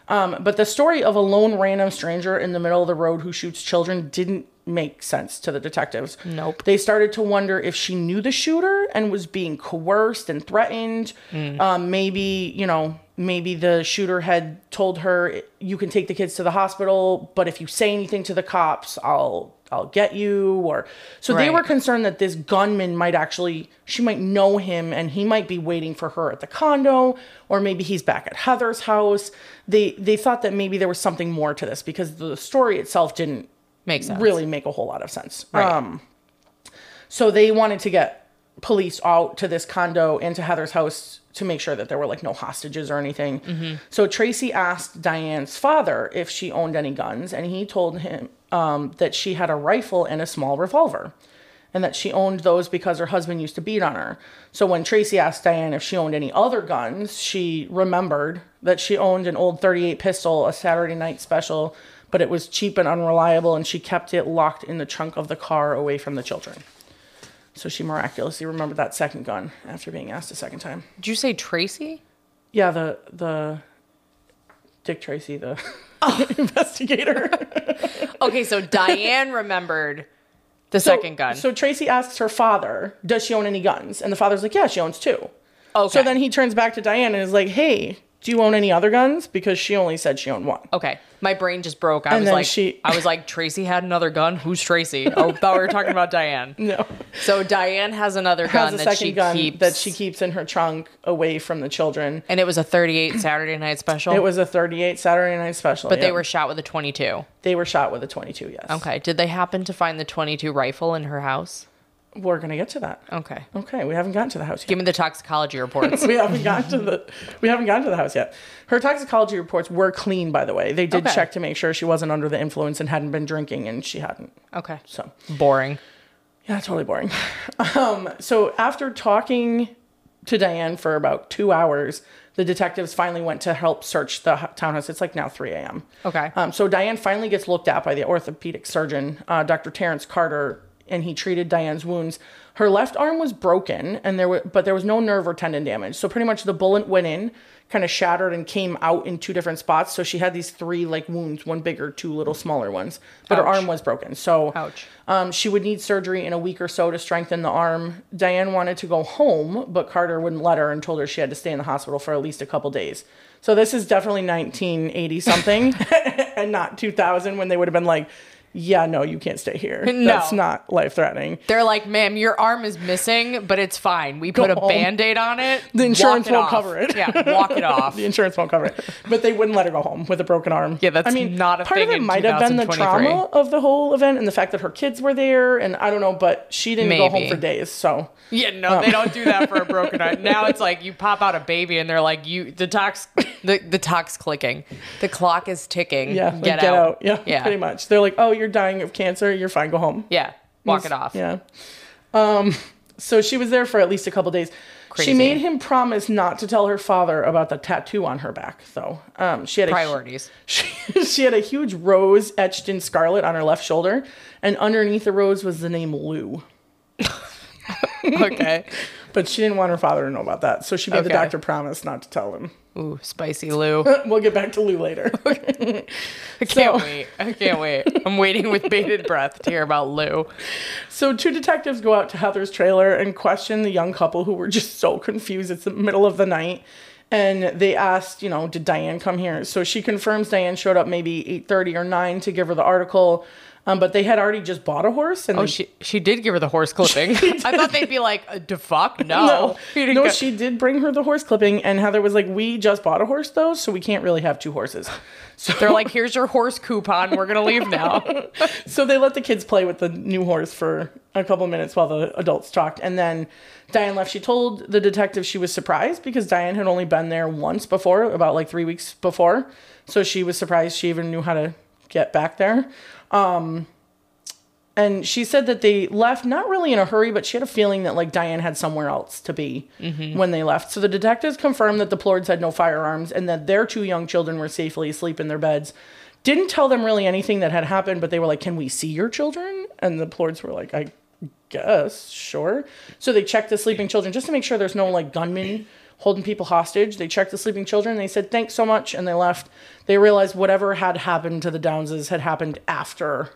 Um, but the story of a lone random stranger in the middle of the road who shoots children didn't make sense to the detectives. Nope. They started to wonder if she knew the shooter and was being coerced and threatened. Um, maybe, you know, maybe the shooter had told her, "You can take the kids to the hospital, but if you say anything to the cops, I'll I'll get you." Or so they were concerned that this gunman might actually she might know him and he might be waiting for her at the condo or maybe he's back at Heather's house. They they thought that maybe there was something more to this because the story itself didn't Makes sense. really make a whole lot of sense. Right. Um so they wanted to get police out to this condo and to Heather's house to make sure that there were like no hostages or anything. Mm-hmm. So Tracy asked Diane's father if she owned any guns, and he told him um, that she had a rifle and a small revolver, and that she owned those because her husband used to beat on her. So when Tracy asked Diane if she owned any other guns, she remembered that she owned an old 38 pistol, a Saturday night special, but it was cheap and unreliable, and she kept it locked in the trunk of the car away from the children. So she miraculously remembered that second gun after being asked a second time. Did you say Tracy? Yeah, the the Dick Tracy, the oh. investigator. Okay, so Diane remembered the second gun. So Tracy asks her father, "Does she own any guns?" And the father's like, "Yeah, she owns two. okay. So then he turns back to Diane and is like, "Hey, do you own any other guns?" Because she only said she owned one. Okay, my brain just broke. I And was like, she- I was like, Tracy had another gun. Who's Tracy? Oh, thought we were talking about Diane. No, So Diane has another gun has that she gun keeps. that she keeps in her trunk away from the children. and it was a 38 Saturday Night Special. It was a 38 Saturday Night Special, but they were shot with a 22. they were shot with a 22. Yes. Okay. Did they happen to find the 22 rifle in her house? We're gonna get to that. Okay. Okay, we haven't gotten to the house yet. Give me the toxicology reports. we haven't gotten to the we haven't gotten to the house yet. Her toxicology reports were clean, by the way. They did Okay. check to make sure she wasn't under the influence and hadn't been drinking, and she hadn't. okay. So Boring. yeah, totally boring. Um, so after talking to Diane for about two hours, the detectives finally went to help search the townhouse. It's like now 3 a.m. Okay. Um, so Diane finally gets looked at by the orthopedic surgeon, uh, Dr. Terrence Carter, and he treated Diane's wounds. Her left arm was broken, and there were, but there was no nerve or tendon damage. So pretty much the bullet went in, kind of shattered, and came out in two different spots. So she had these three like wounds, one bigger, two little smaller ones. But her arm was broken. So Ouch. um, she would need surgery in a week or so to strengthen the arm. Diane wanted to go home, but Carter wouldn't let her and told her she had to stay in the hospital for at least a couple days. So this is definitely 1980 something and not 2000 when they would have been like, yeah, no, you can't stay here. No. That's not life threatening. They're like, ma'am, your arm is missing, but it's fine. We put a home. band aid on it. The insurance it won't off. cover it. Yeah, walk it off. The insurance won't cover it. But they wouldn't let her go home with a broken arm. Yeah, that's I mean, not a thing. part of it might have been the trauma of the whole event and the fact that her kids were there, and I don't know, but she didn't go home for days. So Yeah, no, Um. they don't do that for a broken arm. Now it's like you pop out a baby and they're like, you the tox the, the tox clicking. The clock is ticking. Yeah, like, get, out. Yeah, Yeah. pretty much. They're like, "Oh, you're dying of cancer. You're fine. Go home." Yeah. Walk it off. Yeah. Um. So she was there for at least a couple days. Crazy. She made him promise not to tell her father about the tattoo on her back, though. Um. She had a Priorities. she, she had a huge rose etched in scarlet on her left shoulder, and underneath the rose was the name Lou. okay. But she didn't want her father to know about that, so she made the doctor promise not to tell him. Ooh, spicy Lou. We'll get back to Lou later. I can't wait. I can't wait. I'm waiting with bated breath to hear about Lou. So two detectives go out to Heather's trailer and question the young couple who were just so confused. It's the middle of the night. And they asked, you know, did Diane come here? So she confirms Diane showed up maybe 8.30 or 9 to give her the article. Um, but they had already just bought a horse. And Oh, they- she she did give her the horse clipping. I thought they'd be like, uh, "The fuck, no." no, no, she did bring her the horse clipping. And Heather was like, we just bought a horse though, so we can't really have two horses. So They're like, "Here's your horse coupon. We're gonna leave now." So they let the kids play with the new horse for a couple minutes while the adults talked. And then Diane left. She told the detective she was surprised because Diane had only been there once before, about like three weeks before. So she was surprised she even knew how to get back there. Um, and she said that they left not really in a hurry, but she had a feeling that like Diane had somewhere else to be when they left. So the detectives confirmed that the Plourds had no firearms and that their two young children were safely asleep in their beds. Didn't tell them really anything that had happened, but they were like, "Can we see your children?" And the Plourds were like, "I guess, sure." So they checked the sleeping children just to make sure there's no like gunmen holding people hostage. They checked the sleeping children. They said, "Thanks so much," and they left. They realized whatever had happened to the Downses had happened after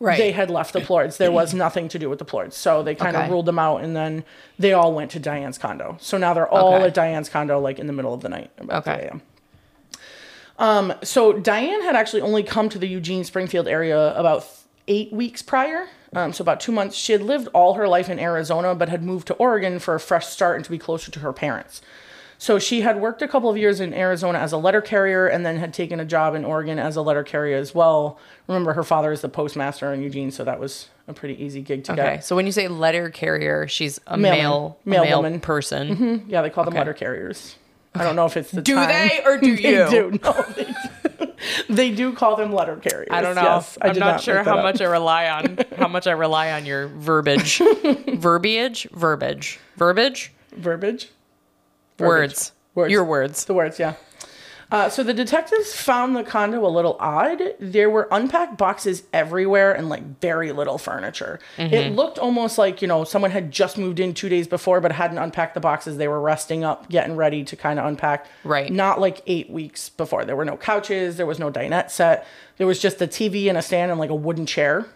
Right. they had left the Plourds. There was nothing to do with the Plourds. So they kind Okay. of ruled them out and then they all went to Diane's condo. So now they're all Okay. at Diane's condo like in the middle of the night. About Okay. 3 a.m. Um, so Diane had actually only come to the Eugene Springfield area about eight weeks prior. Um, so about two months. She had lived all her life in Arizona, but had moved to Oregon for a fresh start and to be closer to her parents. So she had worked a couple of years in Arizona as a letter carrier and then had taken a job in Oregon as a letter carrier as well. Remember, her father is the postmaster in Eugene, so that was a pretty easy gig to Okay, get. so when you say letter carrier, she's a Mailman. male, Mail male woman. person. Yeah, they call them letter carriers. I don't know if it's the Do time. they or do They you? do. No, they do. They do call them letter carriers. I don't know. Yes, I I'm did not, sure how up. much I rely on how much I rely on your verbiage, verbiage, verbiage, verbiage, verbiage. words, Words. your words. The words, yeah. Uh, so the detectives found the condo a little odd. There were unpacked boxes everywhere and like very little furniture. Mm-hmm. It looked almost like, you know, someone had just moved in two days before but hadn't unpacked the boxes. They were resting up, getting ready to kind of unpack. Right. Not like eight weeks before. There were no couches, there was no dinette set. There was just a TV and a stand and like a wooden chair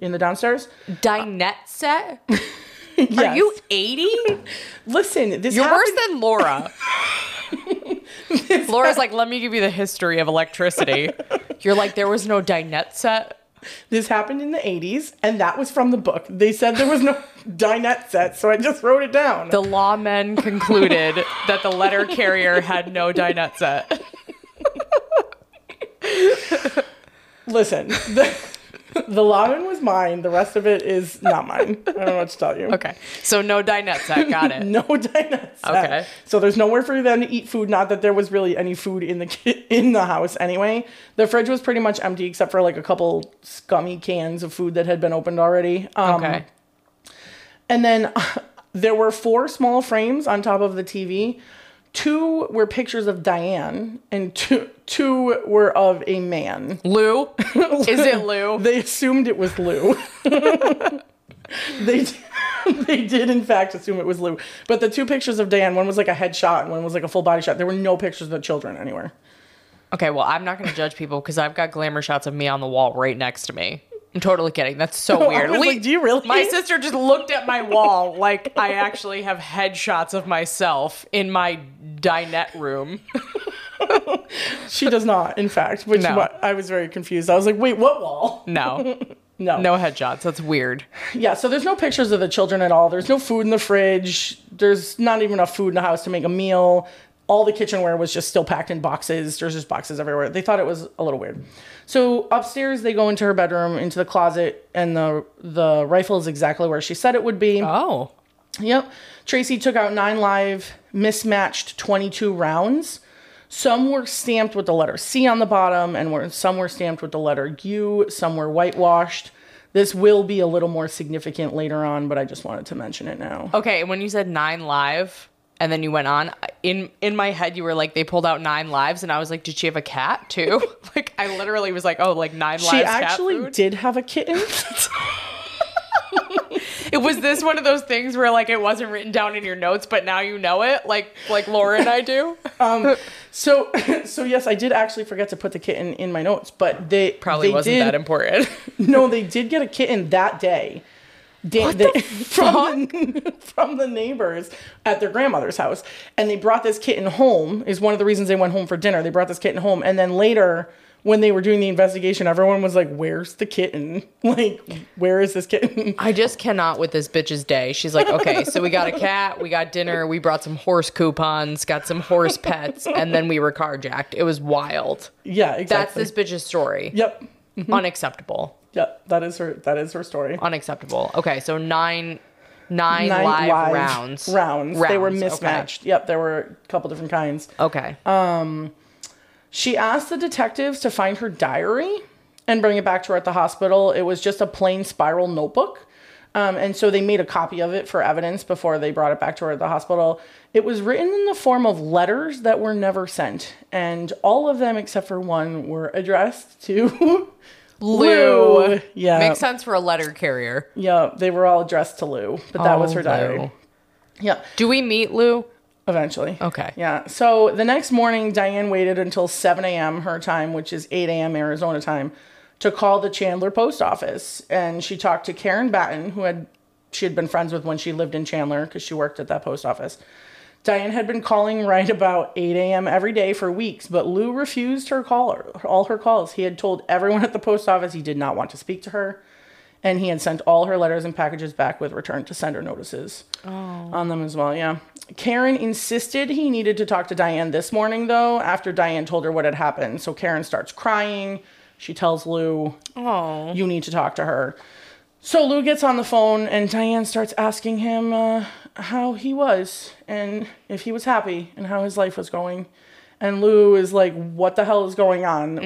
in the downstairs. Dinette set? Are you 80? Listen, this You're worse than Laura. Laura's like, let me give you the history of electricity. You're like, there was no dinette set. This happened in the 80s, and that was from the book. They said there was no dinette set, so I just wrote it down. The lawmen concluded that the letter carrier had no dinette set. Listen, the, the lawman was mine. The rest of it is not mine. I don't know what to tell you. Okay. So no dinette set. Got it. No dinette set. Okay. So there's nowhere for them to eat food. Not that there was really any food in the in the house anyway. The fridge was pretty much empty except for like a couple scummy cans of food that had been opened already. Um, Okay. And then there were four small frames on top of the TV. Two were pictures of Diane, and two two were of a man. Lou? Is it Lou? They assumed it was Lou. they they did in fact assume it was Lou. But the two pictures of Diane, one was like a headshot and one was like a full body shot. There were no pictures of the children anywhere. Okay, well, I'm not going to judge people because I've got glamour shots of me on the wall right next to me. I'm totally kidding. That's so I weird. was like, do you really? My sister just looked at my wall like I actually have headshots of myself in my dinette room. She does not, in fact. Which No. I was very confused. I was like, wait, what wall? No, No. no headshots. That's weird. Yeah, so there's no pictures of the children at all. There's no food in the fridge. There's not even enough food in the house to make a meal. All the kitchenware was just still packed in boxes. There's just boxes everywhere. They thought it was a little weird. So upstairs, they go into her bedroom, into the closet, and the the rifle is exactly where she said it would be. Oh, Yep. Tracy took out nine live, mismatched 22 rounds. Some were stamped with the letter C on the bottom, and were, some were stamped with the letter U. Some were whitewashed. This will be a little more significant later on, but I just wanted to mention it now. okay. When you said nine live, and then you went on in in my head, you were like, they pulled out nine lives, and I was like, did she have a cat too? like I literally was like, oh, like nine lives. She actually did have a kitten. It was this one of those things where like it wasn't written down in your notes, but now you know it, like like Laura and I do. Um, so, so yes, I did actually forget to put the kitten in my notes, but they Probably they wasn't did, that important. No, they did get a kitten that day. Da- they- from, the, from the neighbors at their grandmother's house. And they brought this kitten home, is one of the reasons they went home for dinner. They brought this kitten home. And then later, when they were doing the investigation, everyone was like, Where's the kitten? Like, where is this kitten? I just cannot with this bitch's day. She's like, okay, so we got a cat, we got dinner, we brought some horse coupons, got some horse pets, and then we were carjacked. It was wild. Yeah, exactly. That's this bitch's story. Yep. Mm-hmm. Unacceptable. Yep. That is her that is her story. Unacceptable. Okay, so nine nine, Nine live, live rounds. Rounds. They were Rounds, okay. mismatched. Yep, there were a couple different kinds. Okay. Um, She asked the detectives to find her diary and bring it back to her at the hospital. It was just a plain spiral notebook. Um, and so they made a copy of it for evidence before they brought it back to her at the hospital. It was written in the form of letters that were never sent. And all of them, except for one, were addressed to Lou. Yeah. Makes sense for a letter carrier. Yeah, they were all addressed to Lou, but that was Oh, her diary. Lou. Yeah. Do we meet Lou? Eventually. Okay. Yeah. So the next morning, Diane waited until 7 a.m. her time, which is 8 a.m. Arizona time, to call the Chandler post office. And she talked to Karen Batten, who had she had been friends with when she lived in Chandler because she worked at that post office. Diane had been calling right about 8 a.m. every day for weeks, but Lou refused her call, all her calls. He had told everyone at the post office he did not want to speak to her, and he had sent all her letters and packages back with return to sender notices oh. on them as well. Yeah. Karen insisted he needed to talk to Diane this morning, though, after Diane told her what had happened. So Karen starts crying. She tells Lou, Oh. You need to talk to her. So Lou gets on the phone, and Diane starts asking him uh, how he was and if he was happy and how his life was going. And Lou is like, What the hell is going on?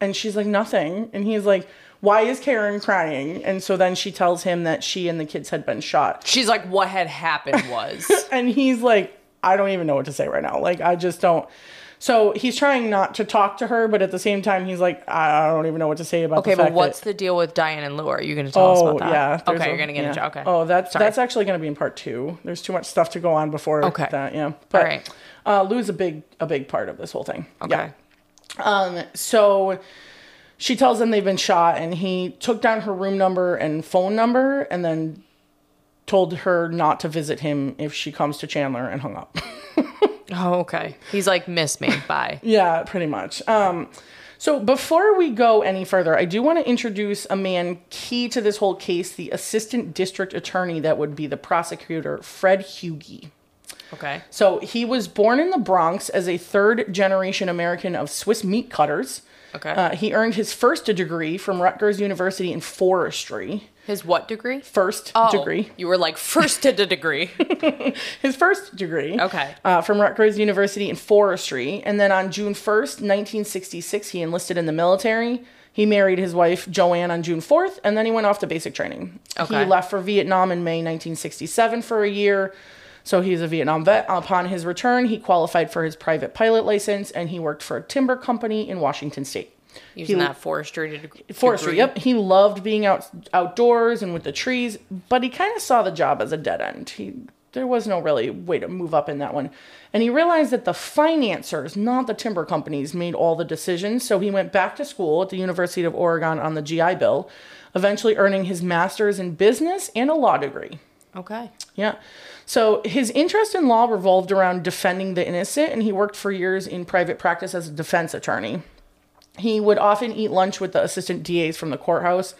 And she's like, Nothing. And he's like, Why is Karen crying? And so then she tells him that she and the kids had been shot. She's like, what had happened was. And he's like, I don't even know what to say right now. Like, I just don't. So he's trying not to talk to her, but at the same time, he's like, I don't even know what to say about Okay, but what's that, the deal with Diane and Lou? Are you going to tell us Oh about that? yeah. Okay, a- you're going to get yeah. into okay. Oh, that's Sorry. that's actually going to be in part two. There's too much stuff to go on before Okay. that. Yeah. But right. uh, Lou's a big a big part of this whole thing. Okay. Yeah. Um. So she tells him they've been shot, and he took down her room number and phone number, and then told her not to visit him if she comes to Chandler, and hung up. Oh, okay. He's like, miss me. Bye. Yeah, pretty much. Um, so before we go any further, I do want to introduce a man key to this whole case, the assistant district attorney that would be the prosecutor, Fred Hugi. Okay. So he was born in the Bronx as a third generation American of Swiss meat cutters. Okay. Uh, he earned his first degree from Rutgers University in forestry. His what degree? First Oh, degree. You were like first to the degree. His first degree. Okay. uh, from Rutgers University in forestry. And then on June 1st, 1966, he enlisted in the military. He married his wife, Joanne, on June 4th, and then he went off to basic training. Okay. He left for Vietnam in May 1967 for a year. So he's a Vietnam vet. Upon his return, he qualified for his private pilot license and he worked for a timber company in Washington state. Using He- that forestry degree. Forestry, yep. He loved being out outdoors and with the trees, but he kind of saw the job as a dead end. He there was no really way to move up in that one. And he realized that the financiers, not the timber companies, made all the decisions. So he went back to school at the University of Oregon on the GI Bill, eventually earning his master's in business and a law degree. Okay. Yeah. So his interest in law revolved around defending the innocent, and he worked for years in private practice as a defense attorney. He would often eat lunch with the assistant DAs from the courthouse,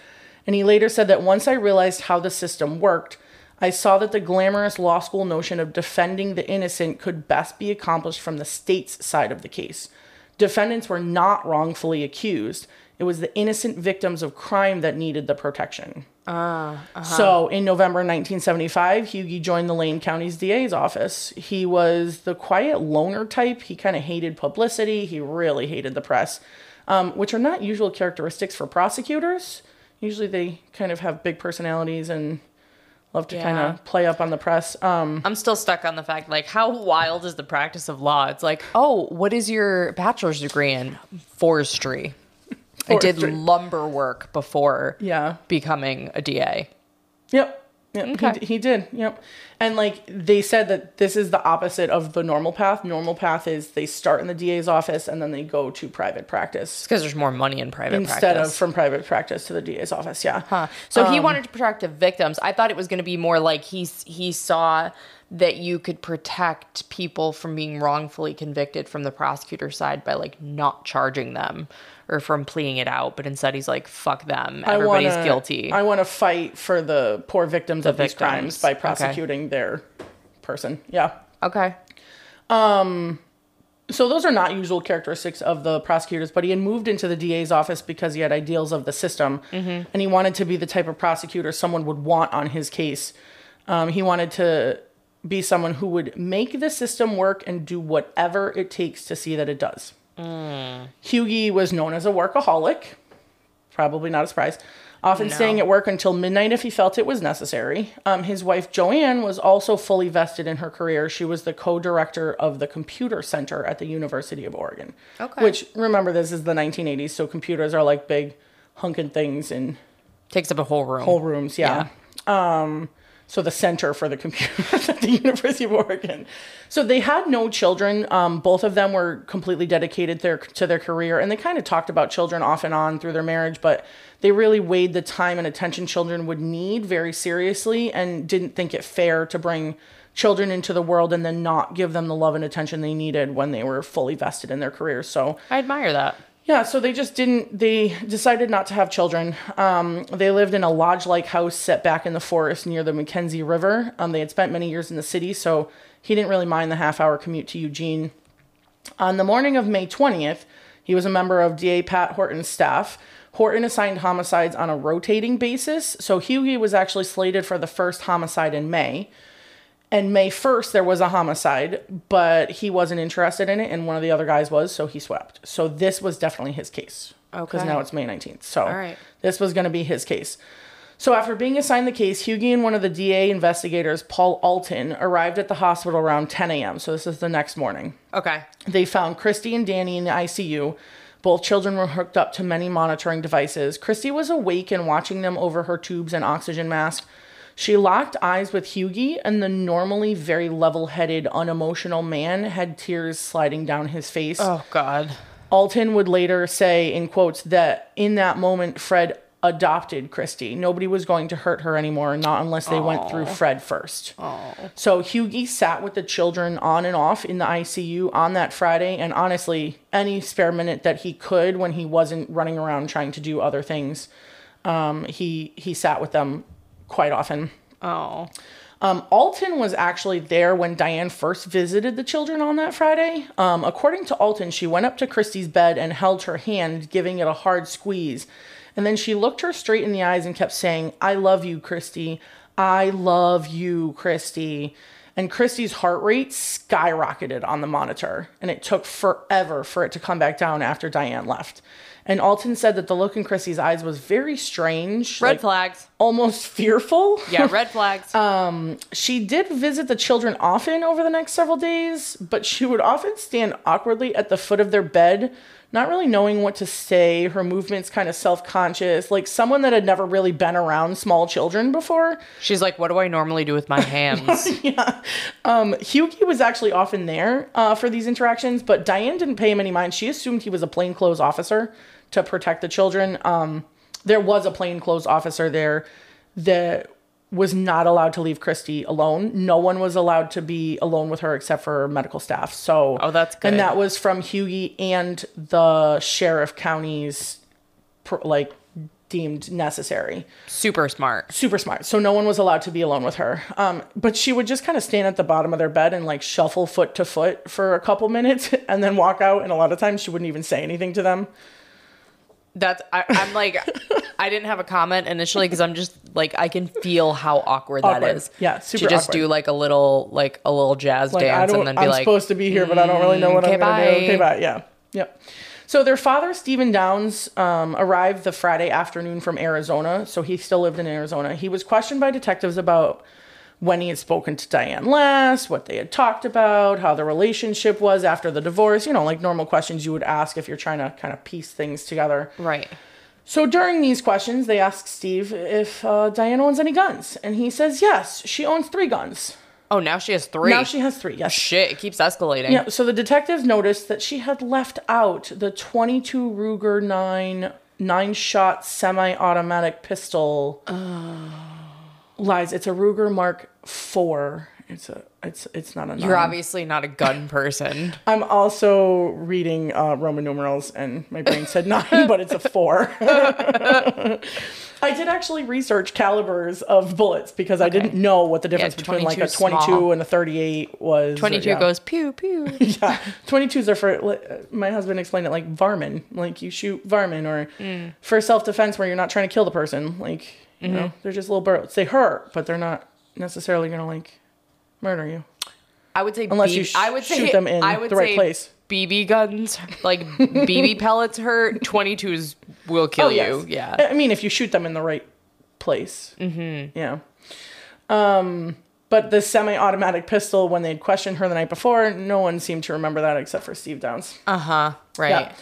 and he later said that once I realized how the system worked, I saw that the glamorous law school notion of defending the innocent could best be accomplished from the state's side of the case. Defendants were not wrongfully accused. It was the innocent victims of crime that needed the protection. So in November 1975, Hugi joined the Lane County's DA's office. He was the quiet loner type. He kind of hated publicity. He really hated the press, um, which are not usual characteristics for prosecutors. Usually they kind of have big personalities and love to kind of play up on the press. Um, I'm still stuck on the fact, like, how wild is the practice of law? It's like, oh, what is your bachelor's degree in? Forestry. I did lumber work before yeah. becoming a DA. Yep. Yep. Okay. He, he did. Yep. And like they said that this is the opposite of the normal path. Normal path is they start in the DA's office and then they go to private practice. Because there's more money in private practice. instead practice. of from private practice to the DA's office. Yeah. Huh. So Um, he wanted to protect the victims. I thought it was going to be more like he he saw that you could protect people from being wrongfully convicted from the prosecutor side by like not charging them or from pleading it out. But instead, he's like, "Fuck them. I Everybody's wanna- guilty." I want to fight for the poor victims of these crimes by Okay. prosecuting their person. Yeah. okay. So those are not usual characteristics of the prosecutors, but he had moved into the DA's office because he had ideals of the system, and he wanted to be the type of prosecutor someone would want on his case. Um, he wanted to be someone who would make the system work and do whatever it takes to see that it does. Hugi was known as a workaholic, probably not a surprise. Often No. staying at work until midnight if he felt it was necessary. Um, his wife Joanne was also fully vested in her career. She was the co-director of the computer center at the University of Oregon. Okay. Which remember this is the 1980s, so computers are like big hunking things and Takes up a whole room. whole rooms. Yeah. Um, so the center for the computers at the University of Oregon. So they had no children. Um, both of them were completely dedicated their, to their career, and they kind of talked about children off and on through their marriage, but they really weighed the time and attention children would need very seriously, and didn't think it fair to bring children into the world and then not give them the love and attention they needed when they were fully vested in their careers. So I admire that. Yeah, so they just didn't, they decided not to have children. Um, they lived in a lodge like house set back in the forest near the McKenzie River. Um, they had spent many years in the city, so he didn't really mind the half hour commute to Eugene. On the morning of May 20th, he was a member of DA Pat Horton's staff. Horton assigned homicides on a rotating basis, so Hugi was actually slated for the first homicide in May. And May 1st, there was a homicide, but he wasn't interested in it, and one of the other guys was, so he swept. So this was definitely his case. Okay. Because now it's May 19th. So All right. this was going to be his case. So after being assigned the case, Hugi and one of the DA investigators, Paul Alton, arrived at the hospital around 10 a.m. So this is the next morning. Okay. They found Christy and Danny in the ICU. Both children were hooked up to many monitoring devices. Christy was awake and watching them over her tubes and oxygen mask. She locked eyes with Hugi, and the normally very level headed, unemotional man had tears sliding down his face. Oh God. Alton would later say, in quotes, that in that moment, Fred adopted Christy. Nobody was going to hurt her anymore, not unless they went through Fred first. Aww. So Hugi sat with the children on and off in the ICU on that Friday, and honestly, any spare minute that he could when he wasn't running around trying to do other things, um, he he sat with them quite often. Oh. Um, Alton was actually there when Diane first visited the children on that Friday. Um, according to Alton, she went up to Christy's bed and held her hand, giving it a hard squeeze. And then she looked her straight in the eyes and kept saying, I love you, Christy. I love you, Christy. And Christy's heart rate skyrocketed on the monitor, and it took forever for it to come back down after Diane left. And Alton said that the look in Christy's eyes was very strange, Red like flags. almost fearful. Yeah, red flags. She did visit the children often over the next several days, but she would often stand awkwardly at the foot of their bed, not really knowing what to say. Her movements kind of self conscious, like someone that had never really been around small children before. She's like, what do I normally do with my hands? Yeah. Um, Hugi was actually often there uh, for these interactions, but Diane didn't pay him any mind. She assumed he was a plainclothes officer to protect the children. Um, there was a plainclothes officer there that was not allowed to leave Christy alone. No one was allowed to be alone with her except for medical staff. So, Oh, that's good. And that was from Hugi and the sheriff counties, like deemed necessary Super smart. super smart. So no one was allowed to be alone with her. Um, but she would just kind of stand at the bottom of their bed and like shuffle foot to foot for a couple minutes and then walk out. And a lot of times she wouldn't even say anything to them. That's I, I'm like I didn't have a comment initially because I'm just like I can feel how awkward, that Awkward. is. Yeah, To just awkward. do like a little like a little jazz Like I dance don't, and then be like, I'm like, supposed to be here, but I don't really know what okay, I'm gonna do. Okay, bye. Yeah, yep. So their father, Stephen Downs, um, arrived the Friday afternoon from Arizona. So he still lived in Arizona. He was questioned by detectives about when he had spoken to Diane last, what they had talked about, how the relationship was after the divorce. You know, like normal questions you would ask if you're trying to kind of piece things together. right. So during these questions, they asked Steve if uh, Diane owns any guns, and he says yes, she owns three guns. Oh, now she has three. Now she has three. Yes. Shit, it keeps escalating. Yeah, so the detectives noticed that she had left out the 22 Ruger 9 nine shot semi automatic pistol. Lies, it's a Ruger Mark 4. It's a it's it's not a You're obviously not a gun person. I'm also reading uh, Roman numerals and my brain said 9, but it's a 4. I did actually research calibers of bullets because I didn't know what the difference between like a 22 small. and a 38 was. 22 yeah. goes pew pew. yeah, 22s are for, my husband explained it like varmin. Like you shoot varmin or Mm. for self defense where you're not trying to kill the person. Like, you Mm-hmm. know, they're just little bullets. They hurt, but they're not necessarily going to like murder you. I would say Unless B- you sh- I would say shoot them in I would the right say place. BB guns, like BB pellets hurt. 22s will kill Oh, yes. you. Yeah. I mean, if you shoot them in the right place. Mm-hmm. Yeah. Um, but the semi-automatic pistol, when they'd questioned her the night before, no one seemed to remember that except for Steve Downs. Uh huh. Right. Yeah.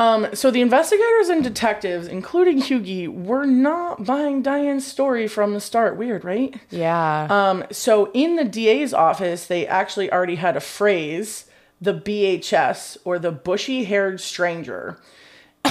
Um, so the investigators and detectives, including Hugi, were not buying Diane's story from the start. Weird, right? Yeah. Um, so in the DA's office, they actually already had a phrase, the BHS or the bushy haired stranger.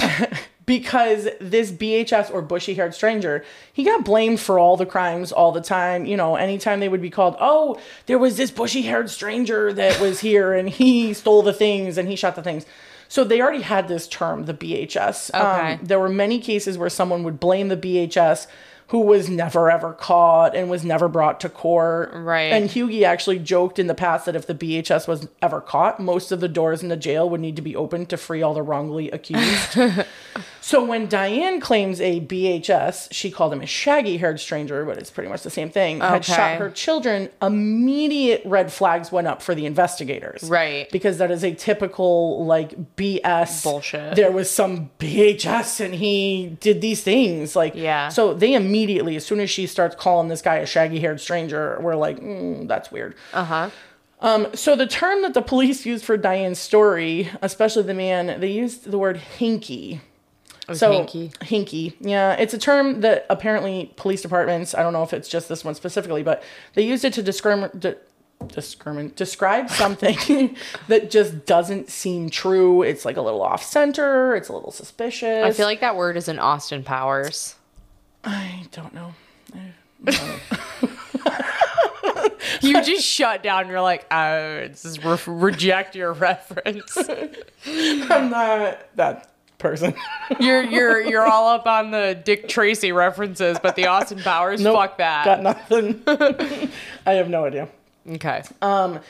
because this BHS or bushy haired stranger, he got blamed for all the crimes all the time. You know, anytime they would be called, oh, there was this bushy haired stranger that was here and he stole the things and he shot the things. So they already had this term, the BHS. Okay. Um, there were many cases where someone would blame the BHS who was never ever caught and was never brought to court. Right. And Hugi actually joked in the past that if the BHS was ever caught, most of the doors in the jail would need to be opened to free all the wrongly accused. So when Diane claims a BHS, she called him a shaggy haired stranger, but it's pretty much the same thing, had shot her children, immediate red flags went up for the investigators. Right. Because that is a typical like BS Bullshit. There was some BHS and he did these things. Like Yeah. So they immediately, as soon as she starts calling this guy a shaggy haired stranger, we're like, mm, that's weird. Uh huh. Um, so the term that the police used for Diane's story, especially the man, they used the word hinky. So hinky. hinky, yeah, it's a term that apparently police departments. I don't know if it's just this one specifically, but they used it to discriminate. De- discrimin- describe something that just doesn't seem true. It's like a little off center. It's a little suspicious. I feel like that word is in Austin Powers. I don't know. You just shut down. You're like, oh, just re- reject your reference. I'm not that person. You're you're you're all up on the Dick Tracy references, but the Austin Powers, Nope, fuck that. Got nothing. I have no idea. okay. Um,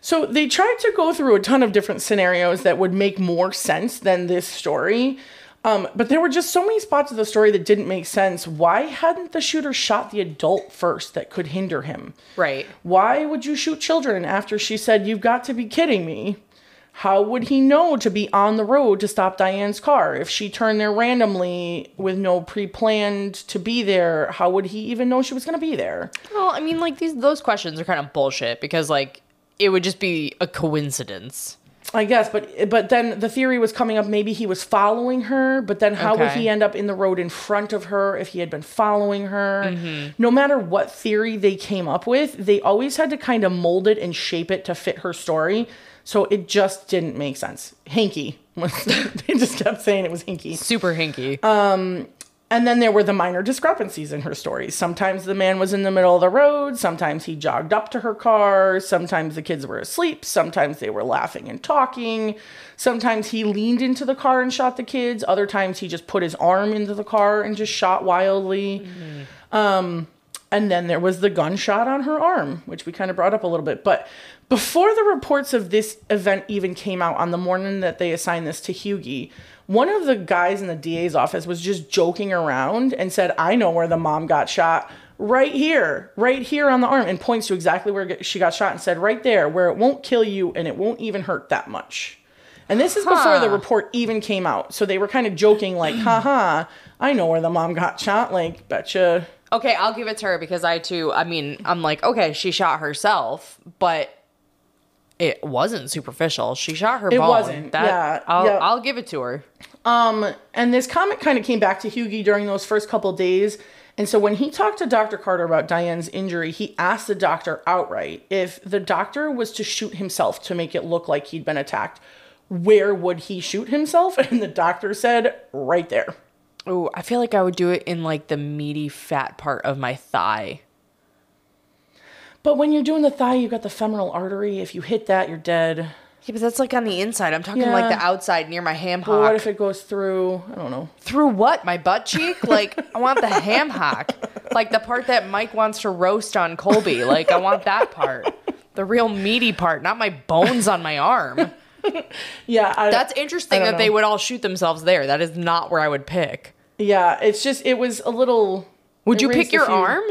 So they tried to go through a ton of different scenarios that would make more sense than this story. Um, but there were just so many spots of the story that didn't make sense. Why hadn't the shooter shot the adult first that could hinder him? right. Why would you shoot children after she said, You've got to be kidding me? How would he know to be on the road to stop Diane's car? If she turned there randomly with no pre planned to be there, how would he even know she was going to be there? Well, I mean, like these those questions are kind of bullshit because like it would just be a coincidence. I guess, but but then the theory was coming up. Maybe he was following her, but then how would he end up in the road in front of her if he had been following her? Mm-hmm. No matter what theory they came up with, they always had to kind of mold it and shape it to fit her story. So it just didn't make sense. Hinky. they just kept saying it was hinky. Super hinky. Um, And then there were the minor discrepancies in her story. Sometimes the man was in the middle of the road, sometimes he jogged up to her car, sometimes the kids were asleep, sometimes they were laughing and talking, sometimes he leaned into the car and shot the kids, other times he just put his arm into the car and just shot wildly. Um, and then there was the gunshot on her arm, which we kind of brought up a little bit. But before the reports of this event even came out on the morning that they assigned this to Hugi, one of the guys in the DA's office was just joking around and said, I know where the mom got shot. Right here, right here on the arm, and points to exactly where she got shot and said, right there, where it won't kill you and it won't even hurt that much. And this is before the report even came out. So they were kind of joking, like, haha, I know where the mom got shot. Like, betcha. Okay, I'll give it to her because I too. I mean, I'm like, okay, she shot herself, but it wasn't superficial. She shot her It bone. wasn't, That, yeah, I'll, yeah. I'll give it to her. Um, And this comment kind of came back to Hugi during those first couple days. And so when he talked to Dr. Carter about Diane's injury, he asked the doctor outright if the doctor was to shoot himself to make it look like he'd been attacked, where would he shoot himself? And the doctor said, right there. Ooh, I feel like I would do it in like the meaty fat part of my thigh. But when you're doing the thigh, you've got the femoral artery. If you hit that, you're dead. Yeah, but that's like on the inside. I'm talking like the outside near my ham But what if it goes through? I don't know. Through what? My butt cheek? Like I want the ham hock. Like the part that Mike wants to roast on Colby. Like I want that part. The real meaty part, not my bones on my arm. Yeah, I, That's interesting I don't that they know. would all shoot themselves there. That is not where I would pick. Yeah. It's just it was a little. Would you pick your few- arm?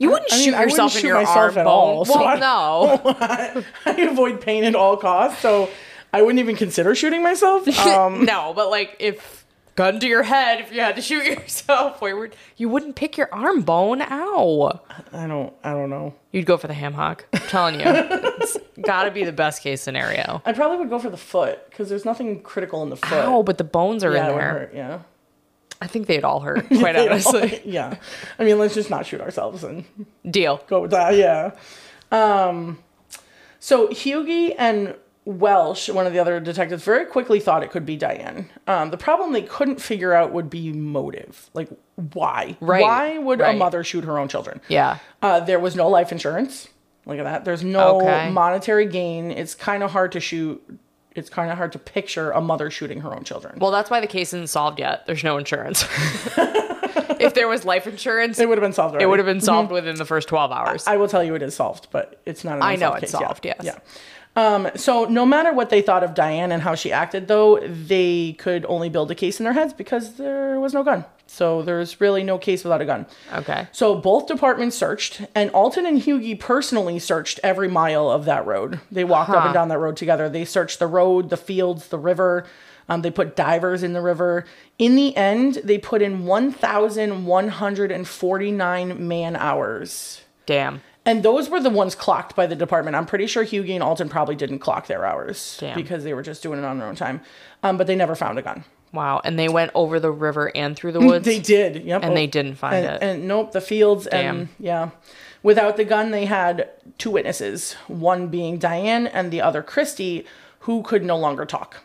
You wouldn't I mean, shoot I wouldn't yourself in your myself arm at all, so well, I- no, I avoid pain at all costs, so I wouldn't even consider shooting myself. Um, no. But like, if gun to your head, if you had to shoot yourself, where would you wouldn't pick your arm bone? Ow! I don't. I don't know. You'd go for the ham hock. I'm telling you, it's got to be the best case scenario. I probably would go for the foot because there's nothing critical in the foot. Ow! But the bones are yeah, in there. hurt. Yeah. I think they'd all hurt. Quite honestly, yeah. I mean, let's just not shoot ourselves and deal. go with that. Yeah. Um, so Hugi and Welsh, one of the other detectives, very quickly thought it could be Diane. Um, the problem they couldn't figure out would be motive. Like, why? Right, Why would a mother shoot her own children? Yeah. Uh, there was no life insurance. Look at that. There's no Okay. monetary gain. It's kind of hard to shoot. It's kind of hard to picture a mother shooting her own children. Well, that's why the case isn't solved yet. There's no insurance. if there was life insurance, It would have been solved. it would have been solved within the first 12 hours. I will tell you it is solved, but it's not. An I know it's case. Yeah. solved, yes. Yeah. Um, so no matter what they thought of Diane and how she acted, though, they could only build a case in their heads because there was no gun. So there's really no case without a gun. okay. So both departments searched, and Alton and Hugi personally searched every mile of that road. They walked up and down that road together. They searched the road, the fields, the river. Um, they put divers in the river. In the end, they put in 1,149 man hours. Damn. And those were the ones clocked by the department. I'm pretty sure Hugi and Alton probably didn't clock their hours Damn. because they were just doing it on their own time. Um, but they never found a gun. Wow. And they went over the river and through the woods. They did. Yep. And they didn't find and, it. And nope, the fields and yeah. Without the gun, they had two witnesses, one being Diane and the other Christy, who could no longer talk.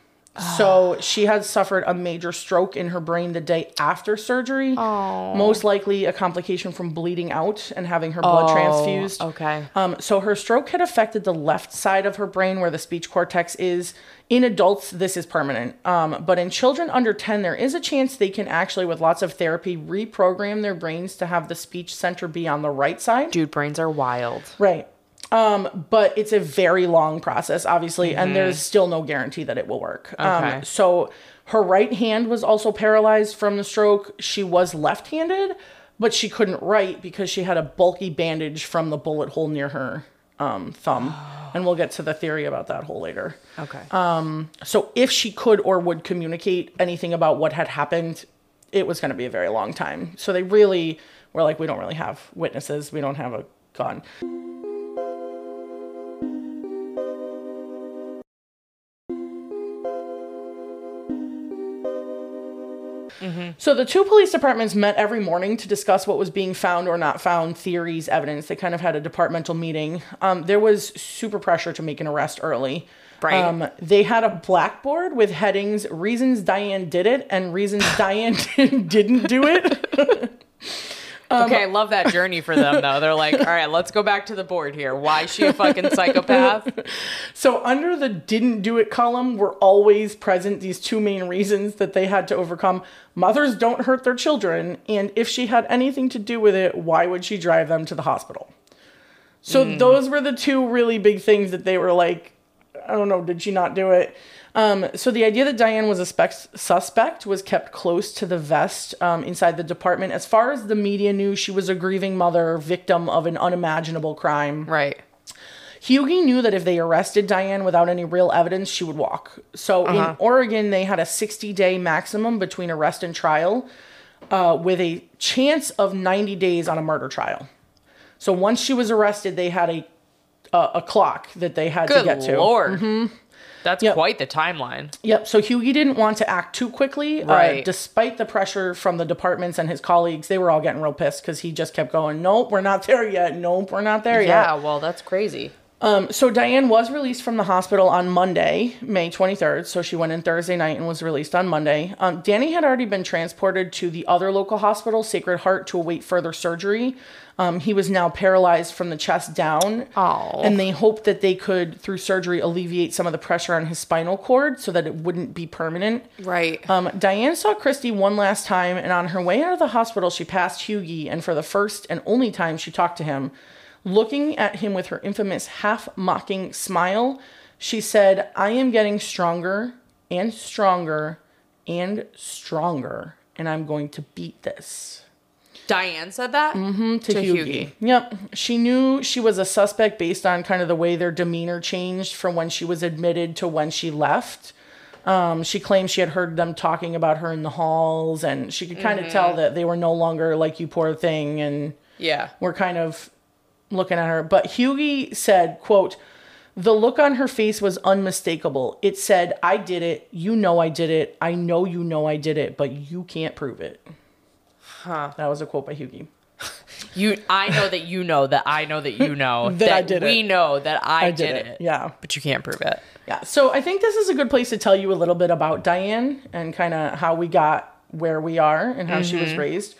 So she had suffered a major stroke in her brain the day after surgery. Oh. Most likely a complication from bleeding out and having her blood transfused. okay. Um, so her stroke had affected the left side of her brain where the speech cortex is. In adults, this is permanent. Um, but in children under 10, there is a chance they can actually, with lots of therapy, reprogram their brains to have the speech center be on the right side. Dude, brains are wild. Right. Um, but it's a very long process, obviously, and there's still no guarantee that it will work. Okay. Um, so her right hand was also paralyzed from the stroke. She was left handed, but she couldn't write because she had a bulky bandage from the bullet hole near her um, thumb. and we'll get to the theory about that hole later. Okay. Um, So if she could or would communicate anything about what had happened, it was going to be a very long time. So they really were like, we don't really have witnesses. We don't have a gun. So the two police departments met every morning to discuss what was being found or not found, theories, evidence. They kind of had a departmental meeting. Um, there was super pressure to make an arrest early. Right. Um, they had a blackboard with headings: reasons Diane did it and reasons Diane didn't do it. Um, okay, I love that journey for them though. They're like, all right, let's go back to the board here. Why is she a fucking psychopath? So under the didn't do it column were always present these two main reasons that they had to overcome. Mothers don't hurt their children, and if she had anything to do with it, why would she drive them to the hospital? So hmm. those were the two really big things that they were like, I don't know, did she not do it? Um, so the idea that Diane was a spec- suspect was kept close to the vest um, inside the department. As far as the media knew, she was a grieving mother, victim of an unimaginable crime. Right. Hugi knew that if they arrested Diane without any real evidence, she would walk. So in Oregon, they had a 60 day maximum between arrest and trial, uh, with a chance of 90 days on a murder trial. So once she was arrested, they had a a, a clock that they had to get to. lord. That's Yep. quite the timeline. Yep. So Hugi didn't want to act too quickly, uh, despite the pressure from the departments and his colleagues. They were all getting real pissed because he just kept going, "Nope, we're not there yet. Nope, we're not there yet." Yeah, well, that's crazy. So Diane was released from the hospital on Monday, May 23rd. So she went in Thursday night and was released on Monday. Um, Danny had already been transported to the other local hospital, Sacred Heart, to await further surgery. Um, he was now paralyzed from the chest down. Oh. And they hoped that they could, through surgery, alleviate some of the pressure on his spinal cord so that it wouldn't be permanent. Right. Um, Diane saw Christy one last time, and on her way out of the hospital, she passed Hugi, and for the first and only time she talked to him, looking at him with her infamous half mocking smile, she said, I am getting stronger and stronger and stronger, and I'm going to beat this. Diane said that To, to Hugi. Hugi. Yep. She knew she was a suspect based on kind of the way their demeanor changed from when she was admitted to when she left. Um, she claimed she had heard them talking about her in the halls, and she could kind of tell that they were no longer like, you poor thing, and Yeah. were kind of looking at her. But Hugi said, quote, the look on her face was unmistakable. It said, I did it. You know I did it. I know you know I did it, but you can't prove it. Huh. That was a quote by Hugi. You I know that you know that I know that you know That I did we it. know that I, I did, did it. it. Yeah. But you can't prove it. Yeah. So I think this is a good place to tell you a little bit about Diane and kind of how we got where we are and how she was mm-hmm. raised.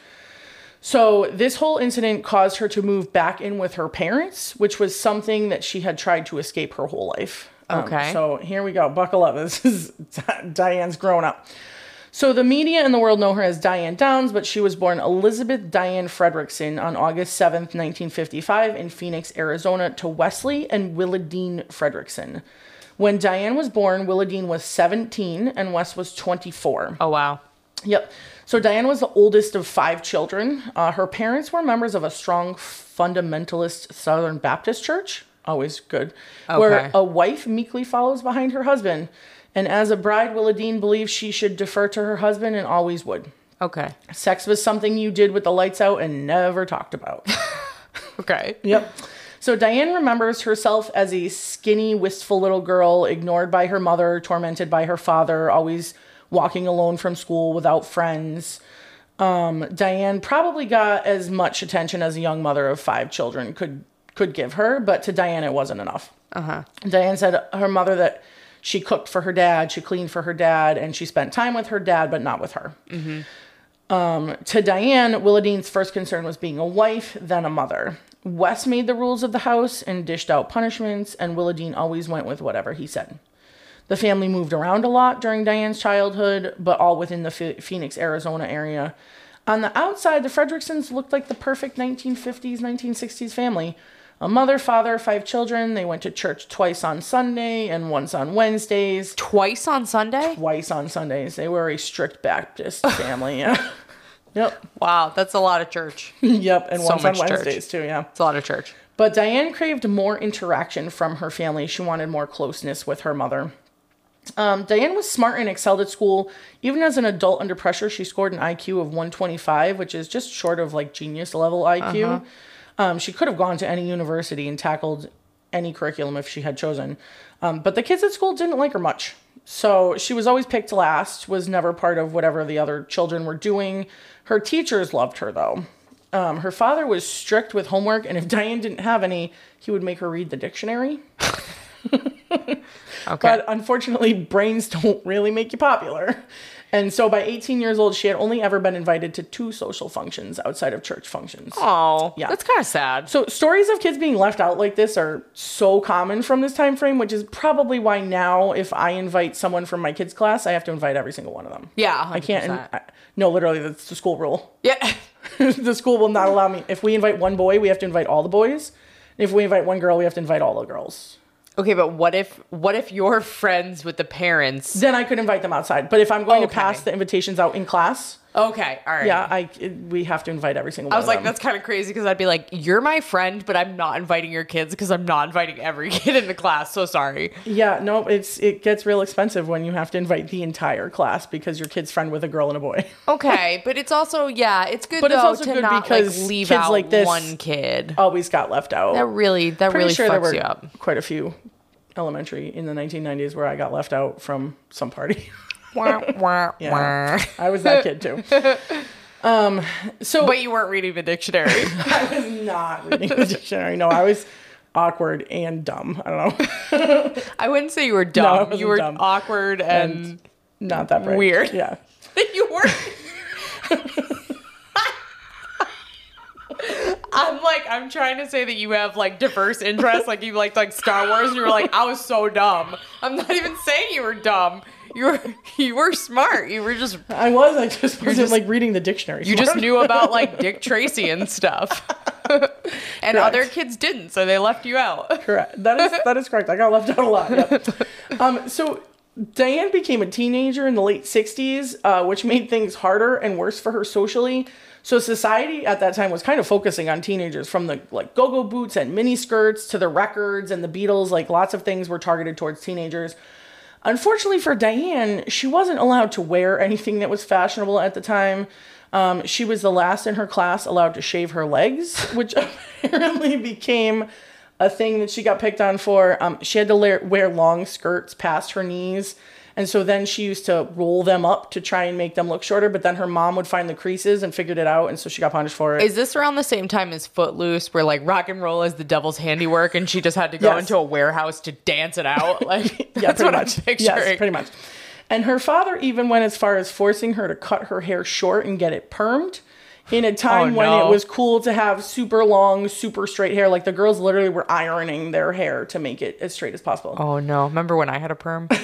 So this whole incident caused her to move back in with her parents, which was something that she had tried to escape her whole life. Um, Okay. so here we go. Buckle up. This is Diane's grown up. So the media and the world know her as Diane Downs, but she was born Elizabeth Diane Fredrickson on August 7th, 1955 in Phoenix, Arizona to Wesley and Willadine Fredrickson. When Diane was born, Willadine was 17 and Wes was 24. Oh wow. Yep. So Diane was the oldest of five children. Uh, her parents were members of a strong fundamentalist Southern Baptist church. Always good. Where a wife meekly follows behind her husband. And as a bride, Willadine believed she should defer to her husband and always would. Okay. Sex was something you did with the lights out and never talked about. Okay. Yep. So Diane remembers herself as a skinny, wistful little girl, ignored by her mother, tormented by her father, always walking alone from school without friends. Um, Diane probably got as much attention as a young mother of five children could could give her, but to Diane it wasn't enough. Uh-huh. Diane said her mother that she cooked for her dad, she cleaned for her dad, and she spent time with her dad, but not with her. Um, to Diane, Willadine's first concern was being a wife, then a mother. Wes made the rules of the house and dished out punishments, and Willadine always went with whatever he said. The family moved around a lot during Diane's childhood, but all within the Ph- Phoenix, Arizona area. On the outside, the Fredricksons looked like the perfect 1950s, 1960s family. A mother, father, five children. They went to church twice on Sunday and once on Wednesdays Twice on Sunday? twice on Sundays. They were a strict Baptist family. Yeah. yep. Wow, that's a lot of church. Yep. And So once on much church. Wednesdays too. Yeah. It's a lot of church. But Diane craved more interaction from her family. She wanted more closeness with her mother. Um, Diane was smart and excelled at school. Even as an adult under pressure, she scored an IQ of 125, which is just short of like genius level IQ. Um, she could have gone to any university and tackled any curriculum if she had chosen. Um, but the kids at school didn't like her much. So she was always picked last, was never part of whatever the other children were doing. Her teachers loved her though. Um, her father was strict with homework, and if Diane didn't have any, he would make her read the dictionary. Okay. But unfortunately, brains don't really make you popular. And so by 18 years old, she had only ever been invited to two social functions outside of church functions. oh, Yeah. That's kind of sad. So stories of kids being left out like this are so common from this time frame, which is probably why now if I invite someone from my kids' class, I have to invite every single one of them. yeah, 100%. I can't. I, no, literally, that's the school rule. yeah. the school will not allow me. If we invite one boy, we have to invite all the boys. If we invite one girl, we have to invite all the girls. Okay, but what if what if you're friends with the parents? Then I could invite them outside. But if I'm going Okay. to pass the invitations out in class, Okay, all right. yeah, I we have to invite every single one. I was like, that's kind of crazy because I'd be like, you're my friend, but I'm not inviting your kids because I'm not inviting every kid in the class. So sorry. yeah, no, it's it gets real expensive when you have to invite the entire class because your kid's friend with a girl and a boy. Okay, but it's also yeah, it's good But it's also to good not because like leave kids out like this- one kid. Always got left out. That really that Pretty really sure there fucks were you up. quite a few elementary in the 1990s where I got left out from some party. Wah, wah, Yeah. wah. I was that kid too. Um, so But you weren't reading the dictionary. I was not reading the dictionary. No, I was awkward and dumb. I don't know. I wouldn't say you were dumb. wasn't you were dumb. awkward and, And Not that bright. Weird. Yeah. you were. I'm like, I'm trying to say that you have like diverse interests, like you liked like Star Wars, and you were like, I was so dumb. I'm not even saying you were dumb. You were you were smart. You were just I was. I just wasn't just- like reading the dictionary. you just knew about like Dick Tracy and stuff. and other kids didn't, so they left you out. correct. That is that is correct. I got left out a lot. Yep. um. So Diane became a teenager in the late '60s, uh, which made things harder and worse for her socially. So society at that time was kind of focusing on teenagers, from the like go-go boots and mini skirts to the records and the Beatles. Like lots of things were targeted towards teenagers. Unfortunately for Diane, she wasn't allowed to wear anything that was fashionable at the time. Um, she was the last in her class allowed to shave her legs, which apparently became a thing that she got picked on for. Um, she had to wear, wear long skirts past her knees. And so then she used to roll them up to try and make them look shorter, but then her mom would find the creases and figured it out, and so she got punished for it. Is this around the same time as Footloose, where like rock and roll is the devil's handiwork, and she just had to go Yes. into a warehouse to dance it out? Like, Yeah, that's pretty what much. I'm picturing. Yes, pretty much. And her father even went as far as forcing her to cut her hair short and get it permed in a oh, time Oh, when no. it was cool to have super long, super straight hair. Like the girls literally were ironing their hair to make it as straight as possible. Oh no! Remember when I had a perm?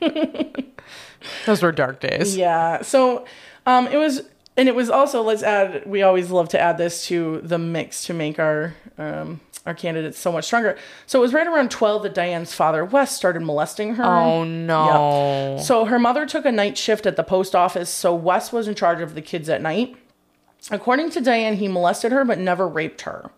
Those were dark days. Yeah. So um, it was, and it was also, let's add, we always love to add this to the mix to make our. Um, our candidates so much stronger. So it was right around 12 that Diane's father, Wes, started molesting her. Oh no. So her mother took a night shift at the post office, so Wes was in charge of the kids at night. According to Diane, he molested her but never raped her.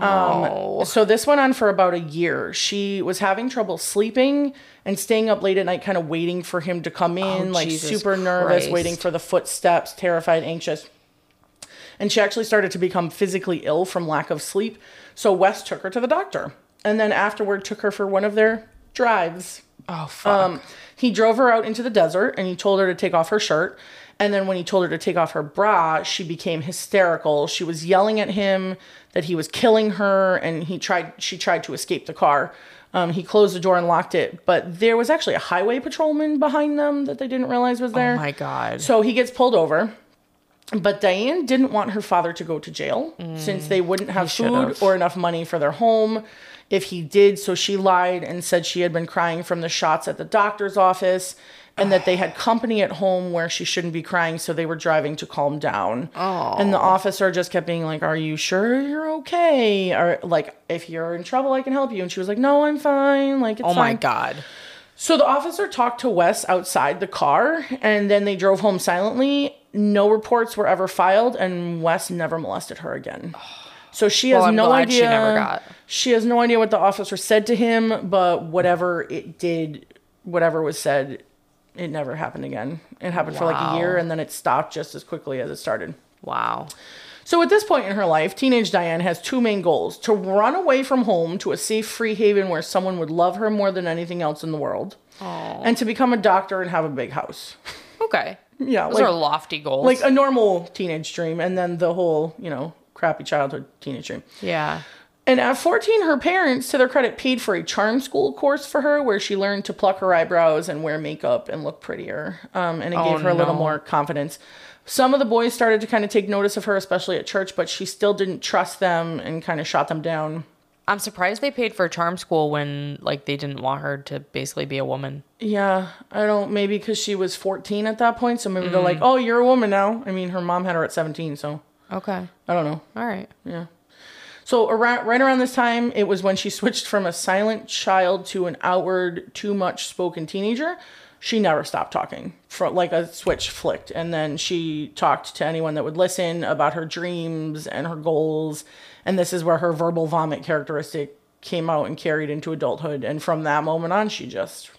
Oh. Um, so this went on for about a year. She was having trouble sleeping and staying up late at night, kind of waiting for him to come in, like Oh, Jesus super nervous, waiting for the footsteps, terrified, anxious. And she actually started to become physically ill from lack of sleep. So Wes took her to the doctor and then afterward took her for one of their drives. oh fuck. Um, he drove her out into the desert and he told her to take off her shirt. And then when he told her to take off her bra, she became hysterical. She was yelling at him that he was killing her and he tried she tried to escape the car. Um, he closed the door and locked it, but there was actually a highway patrolman behind them that they didn't realize was there. oh my god. So he gets pulled over. But Diane didn't want her father to go to jail since they wouldn't have food or enough money for their home if he did. So she lied and said she had been crying from the shots at the doctor's office and that they had company at home where she shouldn't be crying. So they were driving to calm down. And the officer just kept being like, Are you sure you're okay? Or like, if you're in trouble, I can help you. And she was like, No, I'm fine. Like, it's oh my fine." god. So the officer talked to Wes outside the car and then they drove home silently. No reports were ever filed and Wes never molested her again. So she has Well, I'm no glad she never got- She has no idea what the officer said to him, but whatever it did, whatever was said, it never happened again. It happened for like a year and then it stopped just as quickly as it started. Wow. So at this point in her life, teenage Diane has two main goals to run away from home to a safe, free haven where someone would love her more than anything else in the world, and to become a doctor and have a big house. Okay. Yeah, Those like, are lofty goals. like a normal teenage dream, and then the whole, you know, crappy childhood teenage dream. yeah. And at 14, her parents, to their credit, paid for a charm school course for her where she learned to pluck her eyebrows and wear makeup and look prettier. Um, and it Oh, gave her a little more confidence. Some of the boys started to kind of take notice of her, especially at church, but she still didn't trust them and kind of shot them down. I'm surprised they paid for charm school when like they didn't want her to basically be a woman. Yeah, I don't, maybe because she was 14 at that point. So maybe they're Mm. like, oh, you're a woman now. I mean, her mom had her at 17, so Okay. I don't know. All right. So around right around this time, it was when she switched from a silent child to an outward, too much spoken teenager. She never stopped talking. For like a switch flicked, and then she talked to anyone that would listen about her dreams and her goals. And this is where her verbal vomit characteristic came out and carried into adulthood. And from that moment on, she just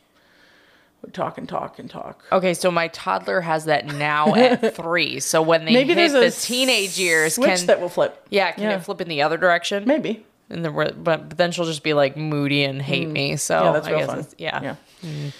would talk and talk and talk. Okay, so my toddler has that now at three. So when they Maybe hit there's the teenage years, switch can that will flip. yeah, can Yeah. it flip in the other direction? Maybe. And the re- but, but then she'll just be like moody and hate me. So Mm. Yeah, that's I real guess fun. yeah. Yeah.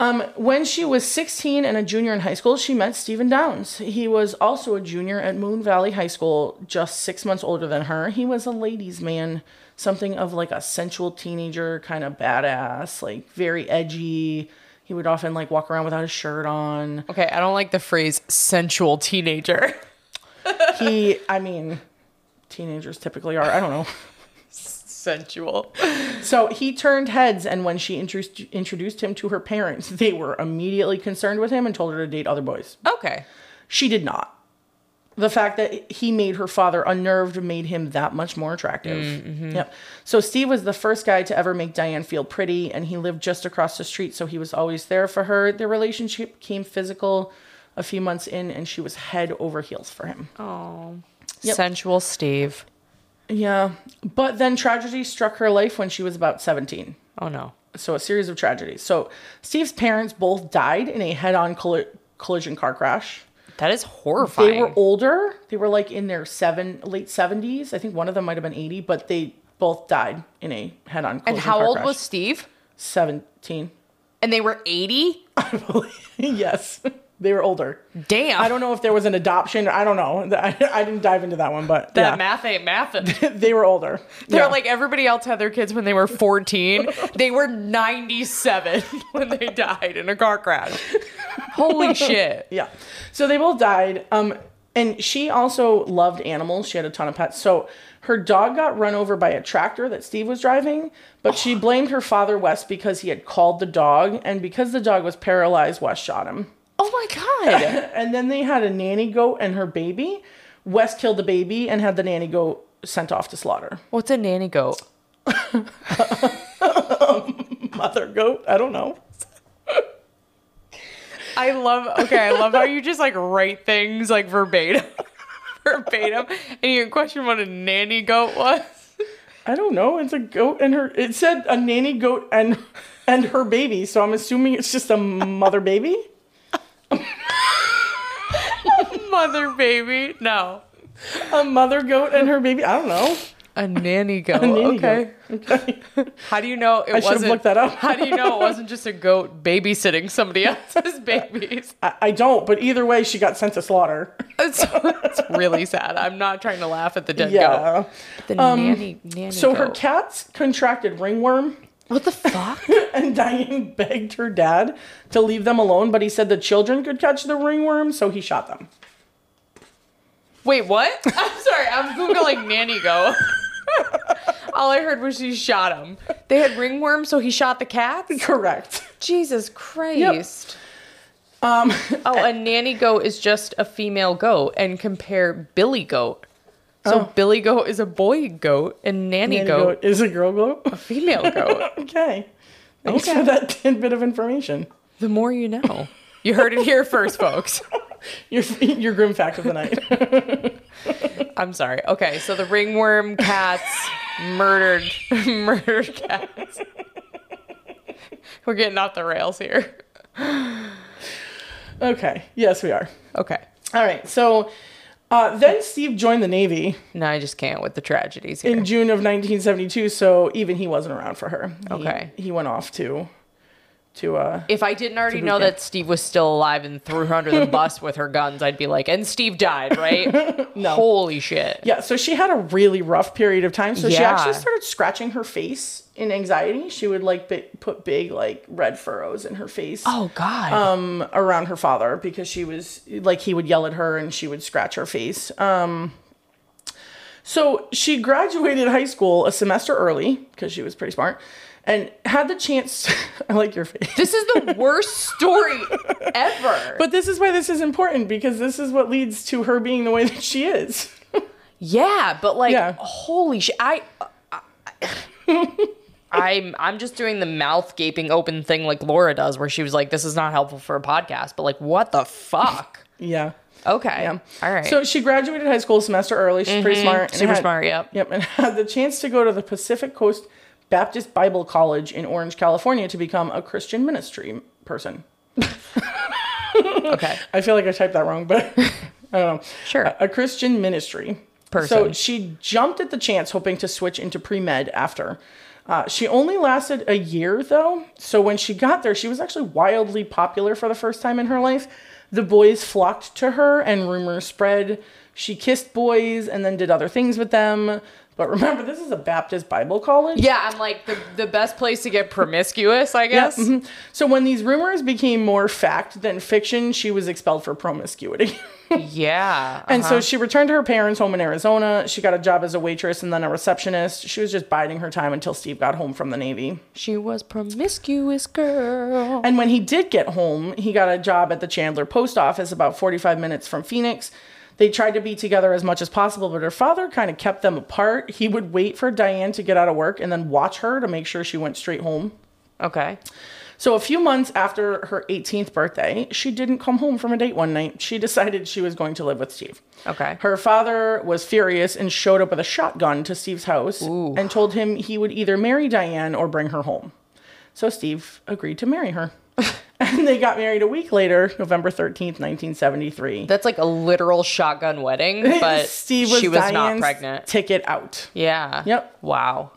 Um, when she was 16 and a junior in high school, she met Stephen Downs. He was also a junior at Moon Valley High School, just six months older than her. He was a ladies' man, something of like a sensual teenager, kind of badass, like very edgy. He would often like walk around without a shirt on. Okay, I don't like the phrase sensual teenager. He, I mean, teenagers typically are. I don't know. sensual. So he turned heads, and when she introduced introduced him to her parents, they were immediately concerned with him and told her to date other boys. Okay. She did not. The fact that he made her father unnerved made him that much more attractive. Mm, mm-hmm. Yep. So Steve was the first guy to ever make Diane feel pretty, and he lived just across the street, so he was always there for her. Their relationship became physical a few months in, and she was head over heels for him. Oh. Yep. Sensual Steve. Yeah. But then tragedy struck her life when she was about 17. Oh no. So a series of tragedies. So Steve's parents both died in a head-on colli- collision car crash. That is horrifying. They were older. They were like in their seven late seventies. I think one of them might have been eighty, but they both died in a head-on. and how old crash. was Steve? seventeen? And they were 80? yes, they were older. Damn. I don't know if there was an adoption. I don't know. I, I didn't dive into that one, but that yeah, math ain't mathing. they were older. They're Yeah. like everybody else had their kids when they were 14. they were 97 when they died in a car crash. Holy shit. Yeah. So they both died. Um, And she also loved animals. She had a ton of pets. So her dog got run over by a tractor that Steve was driving, but she blamed her father, Wes, because he had called the dog. And because the dog was paralyzed, Wes shot him. Oh my god. And then they had a nanny goat and her baby. Wes killed the baby and had the nanny goat sent off to slaughter. What's a nanny goat? Mother goat? I don't know. I love okay, I love how you just like write things like verbatim. verbatim. And you question what a nanny goat was. I don't know. It's a goat and her. It said a nanny goat and and her baby. So I'm assuming it's just a mother baby. Mother baby. No. A mother goat and her baby. I don't know. A nanny goat. nanny okay. Okay. How do you know it I should have wasn't looked that up. How do you know it wasn't just a goat babysitting somebody else's babies? I, I don't. But either way, she got sent to slaughter. It's, it's really sad. I'm not trying to laugh at the dead goat. Yeah. The um, nanny nanny So her cats contracted ringworm. What the fuck? And Diane begged her dad to leave them alone, but he said the children could catch the ringworm, so he shot them. Wait, what? I'm sorry. I'm googling nanny goat. All I heard was she shot him. They had ringworm, so he shot the cats. Correct. Jesus Christ. Um, Oh, a nanny goat is just a female goat, and compare billy goat. So billy goat is a boy goat, and nanny, nanny goat, goat is a girl goat. a female goat. Okay. Thanks Okay. for that tidbit of information. the more you know. You heard it here first, folks. Your your grim fact of the night. I'm sorry. Okay, so the ringworm cats murdered murdered cats. We're getting off the rails here. okay. Yes, we are. Okay. All right. So uh, then Steve joined the Navy No, I just can't with the tragedies here. in June of 1972. So even he wasn't around for her. He- Okay. He, went off to to uh if I didn't already know camp. that Steve was still alive and threw her under the bus with her guns, I'd be like, and Steve died, right? No. Holy shit. Yeah, so she had a really rough period of time. So she actually started scratching her face in anxiety. She would like put big like red furrows in her face Oh God. um around her father because she was like he would yell at her and she would scratch her face. Um so she graduated high school a semester early because she was pretty smart and had the chance I like your face. this is the worst story ever. But this is why this is important because this is what leads to her being the way that she is. Yeah, but like, Yeah. holy shit! I, I I'm I'm just doing the mouth gaping open thing like Laura does, where she was like, "This is not helpful for a podcast," but like, what the fuck? Yeah. Okay, Yeah. all right. So she graduated high school a semester early. She's pretty mm-hmm. smart. super had- smart. Yep. Yep, and had the chance to go to the Pacific Coast Baptist Bible College in Orange, California to become a Christian ministry person. Okay. I feel like I typed that wrong, but I don't know. Sure. A, a Christian ministry Person. So she jumped at the chance, hoping to switch into pre med after. Uh, she only lasted a year though, so when she got there, she was actually wildly popular for the first time in her life. The boys flocked to her, and rumors spread. She kissed boys and then did other things with them. But remember, this is a Baptist Bible college. Yeah, I'm like the the best place to get promiscuous, I guess. mhm. So when these rumors became more fact than fiction, she was expelled for promiscuity. Yeah. And uh-huh. so she returned to her parents' home in Arizona. She got a job as a waitress and then a receptionist. She was just biding her time until Steve got home from the Navy. she was promiscuous girl. And when he did get home, he got a job at the Chandler Post Office about 45 minutes from Phoenix. They tried to be together as much as possible, but her father kind of kept them apart. He would wait for Diane to get out of work and then watch her to make sure she went straight home. Okay. So a few months after her 18th birthday, she didn't come home from a date one night. She decided she was going to live with Steve. Okay. Her father was furious and showed up with a shotgun to Steve's house Ooh. and told him he would either marry Diane or bring her home. So Steve agreed to marry her. and they got married a week later, November 13th, 1973. That's like a literal shotgun wedding, but Steve was, she was not Diane's pregnant. ticket out. Yeah. Yep. Wow.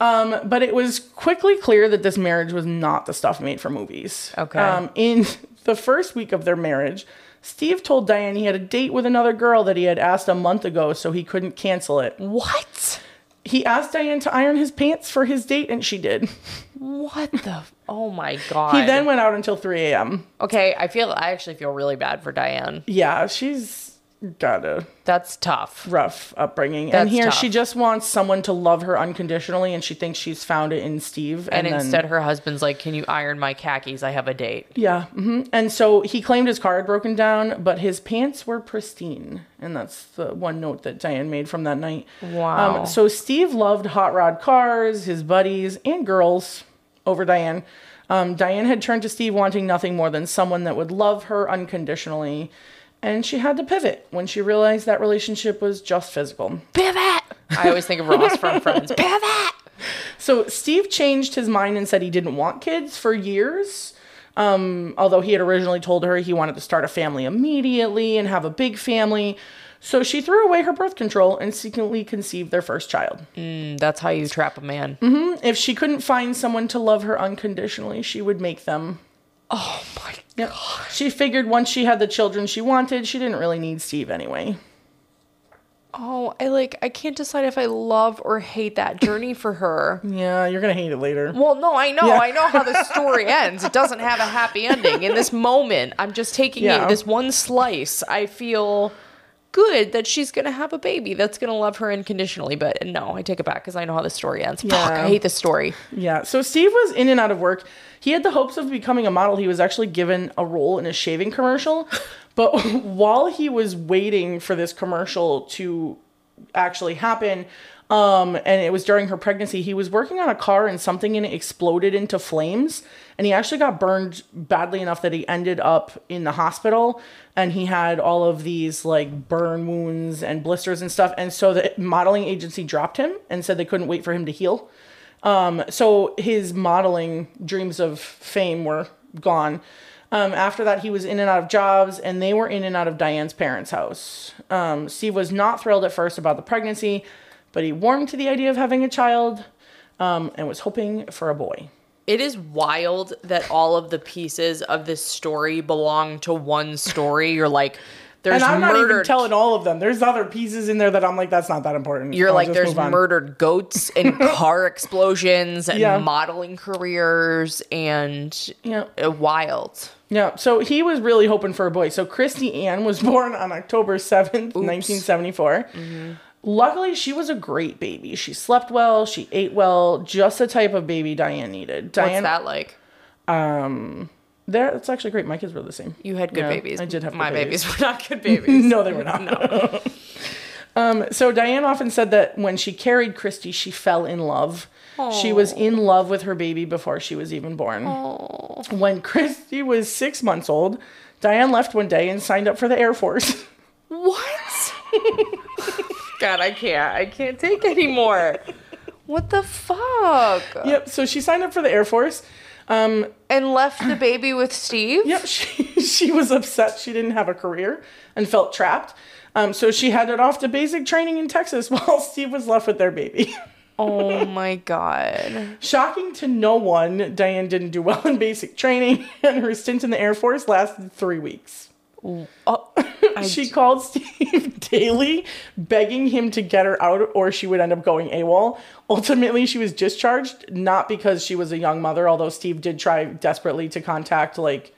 Um, but it was quickly clear that this marriage was not the stuff made for movies. Okay. Um, in the first week of their marriage, Steve told Diane he had a date with another girl that he had asked a month ago, so he couldn't cancel it. What? He asked Diane to iron his pants for his date, and she did. What the? Oh my god. He then went out until 3 a.m. Okay, I feel I actually feel really bad for Diane. Yeah, she's got a That's tough. rough upbringing. and here tough. she just wants someone to love her unconditionally, and she thinks she's found it in Steve. And, then- instead, her husband's like, "Can you iron my khakis? I have a date." Yeah. hmm And so he claimed his car had broken down, but his pants were pristine. And that's the one note that Diane made from that night. Wow. Um, so Steve loved hot rod cars, his buddies, and girls over Diane. Um, Diane had turned to Steve wanting nothing more than someone that would love her unconditionally. And she had to pivot when she realized that relationship was just physical. Pivot. I always think of Ross from Friends. Pivot. So Steve changed his mind and said he didn't want kids for years. Um, although he had originally told her he wanted to start a family immediately and have a big family. So she threw away her birth control and secretly conceived their first child. Mm, That's how you trap a man. If she couldn't find someone to love her unconditionally, she would make them. Oh my Yep. She figured once she had the children she wanted, she didn't really need Steve anyway. Oh, I like I can't decide if I love or hate that journey for her. Yeah, you're gonna hate it later. Well, no, I know. Yeah. I know how the story ends. It doesn't have a happy ending. In this moment, I'm just taking Yeah. it this one slice. I feel good that she's going to have a baby that's going to love her unconditionally, but no, I take it back cuz I know how the story ends. Fuck, I hate this story. Yeah. So Steve was in and out of work. He had the hopes of becoming a model. He was actually given a role in a shaving commercial. But while he was waiting for this commercial to actually happen, um, and it was during her pregnancy, he was working on a car and something in it exploded into flames. And he actually got burned badly enough that he ended up in the hospital and he had all of these like burn wounds and blisters and stuff. And so the modeling agency dropped him and said they couldn't wait for him to heal. Um, so his modeling dreams of fame were gone. Um, after that, he was in and out of jobs, and they were in and out of Diane's parents' house. Um, Steve was not thrilled at first about the pregnancy, but he warmed to the idea of having a child um, and was hoping for a boy. It is wild that all of the pieces of this story belong to one story. You're like there's and I'm not even telling all of them. There's other pieces in there that I'm like, that's not that important. You're I'll like, there's murdered goats and car explosions and Yeah. modeling careers and Yeah. uh, wild. Yeah, so he was really hoping for a boy. So Christy Ann was born on October 7th, 1974. Luckily, she was a great baby. She slept well, she ate well, just the type of baby Diane needed. What's Diane, that like? There, that's actually great. My kids were the same. You had good Yeah, babies. I did have good my babies. babies. were not good babies. no, they were not. um, so Diane often said that when she carried Christy, she fell in love. She was in love with her baby before she was even born. When Christy was six months old, Diane left one day and signed up for the Air Force. What? God, I can't. I can't take anymore. What the fuck? yep. So she signed up for the Air Force. And left the baby with Steve? Yep. She she was upset she didn't have a career and felt trapped. Um, so she headed off to basic training in Texas while Steve was left with their baby. Oh my god. Shocking to no one, Diane didn't do well in basic training, and her stint in the Air Force lasted three weeks. Oh, she called Steve daily, begging him to get her out, or she would end up going AWOL. Ultimately, she was discharged, not because she was a young mother, although Steve did try desperately to contact like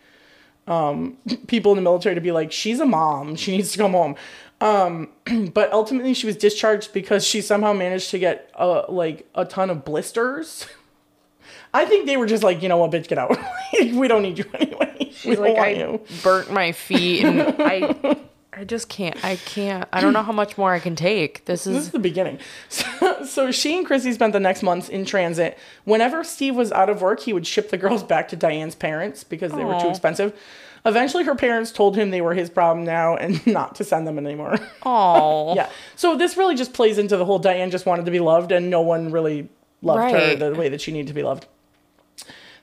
um, people in the military to be like, she's a mom, she needs to come home. Um, but ultimately, she was discharged because she somehow managed to get uh, like a ton of blisters. I think they were just like, you know what, bitch, get out. we don't need you anyway. We She's don't like, I you. burnt my feet and I I just can't. I can't. I don't know how much more I can take. This This is is the beginning. So, so she and Chrissy spent the next months in transit. Whenever Steve was out of work, he would ship the girls back to Diane's parents because they were too expensive. Eventually, her parents told him they were his problem now and not to send them anymore. oh yeah. So this really just plays into the whole Diane just wanted to be loved and no one really loved Right. her the way that she needed to be loved.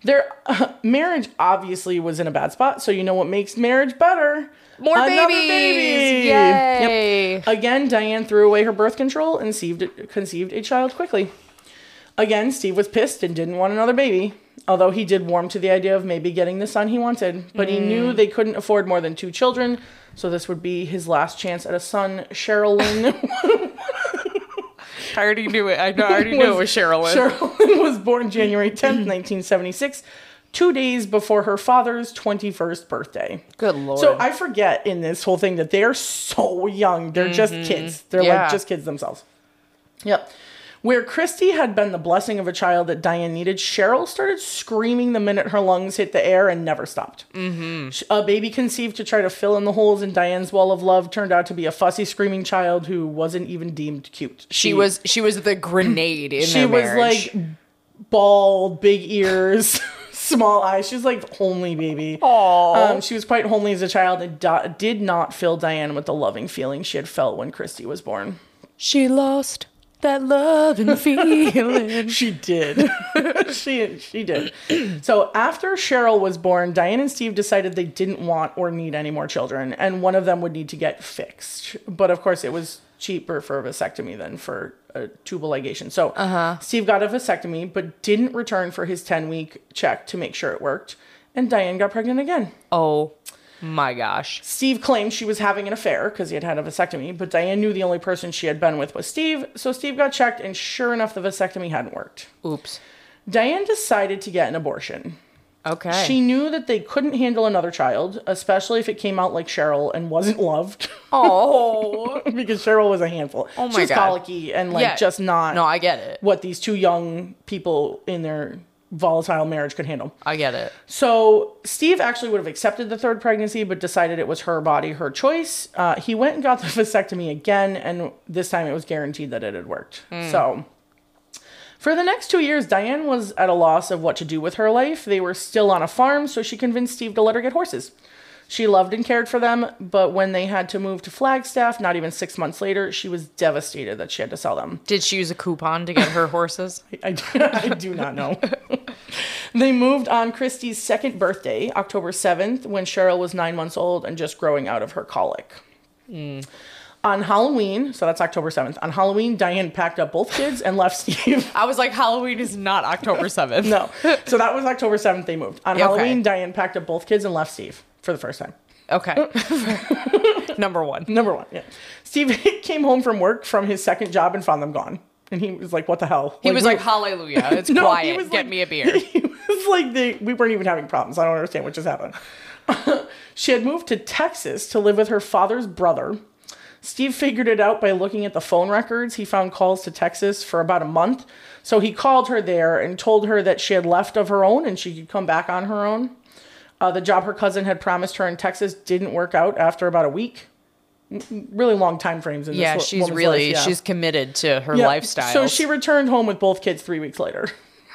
Their marriage obviously was in a bad spot. So you know what makes marriage better? more Another babies! baby. Yep. Yay! Again, Diane threw away her birth control and conceived, conceived a child quickly. Again, Steve was pissed and didn't want another baby, although he did warm to the idea of maybe getting the son he wanted. But he knew mm. they couldn't afford more than two children, so this would be his last chance at a son. Cheryl Lynn, I already knew it. I know. I already knew it was Cheryl Lynn. Cheryl was born January 10th, 1976, two days before her father's 21st birthday. Good lord. So I forget in this whole thing that they're so young. They're just mm-hmm. kids. They're Yeah. like just kids themselves. Yep. Where Christy had been the blessing of a child that Diane needed, Cheryl started screaming the minute her lungs hit the air and never stopped. Mm-hmm. A baby conceived to try to fill in the holes in Diane's wall of love turned out to be a fussy, screaming child who wasn't even deemed cute. she was she was the grenade in she was marriage. like bald, big ears, small eyes. She was like homely baby. Aww. Um, she was quite homely as a child and do- did not fill Diane with the loving feeling she had felt when Christy was born. she lost that love and feeling. She did. she she did. So after Cheryl was born, Diane and Steve decided they didn't want or need any more children, and one of them would need to get fixed. But of course, it was cheaper for a vasectomy than for a tubal ligation. So uh-huh. Steve got a vasectomy, but didn't return for his ten week check to make sure it worked, and Diane got pregnant again. oh my gosh. Steve claimed she was having an affair because he had had a vasectomy, but Diane knew the only person she had been with was Steve, so Steve got checked, and sure enough, the vasectomy hadn't worked. Oops. Diane decided to get an abortion. Okay. She knew that they couldn't handle another child, especially if it came out like Cheryl and wasn't loved, oh. because Cheryl was a handful. Oh my she was God. colicky and like Yeah. just not No, I get it. what these two young people in their volatile marriage could handle. I get it. So Steve actually would have accepted the third pregnancy, but decided it was her body, her choice. Uh, he went and got the vasectomy again, and this time it was guaranteed that it had worked. So. For the next two years, Diane was at a loss of what to do with her life. They were still on a farm, so she convinced Steve to let her get horses. She loved and cared for them, but when they had to move to Flagstaff, not even six months later, she was devastated that she had to sell them. Did she use a coupon to get her horses? I do, I do not know. they moved on Christy's second birthday, October 7th, when Cheryl was nine months old and just growing out of her colic. Hmm. On Halloween, so that's October 7th, on Halloween, Diane packed up both kids and left Steve. I was like, Halloween is not October 7th. no. So that was October 7th they moved. On Okay. Halloween, Diane packed up both kids and left Steve for the first time. Okay. Number one. Number one, yeah. Steve came home from work from his second job and found them gone. And he was like, what the hell? He was we- like, Hallelujah. It's No, quiet. was Get like- me a beer. He was like, they, we weren't even having problems. I don't understand what just happened. she had moved to Texas to live with her father's brother. Steve figured it out by looking at the phone records. He found calls to Texas for about a month. So he called her there and told her that she had left of her own and she could come back on her own. Uh, the job her cousin had promised her in Texas didn't work out after about a week. Really long time frames in Yeah, this she's really life, yeah. she's committed to her Yeah, lifestyle. So she returned home with both kids three weeks later.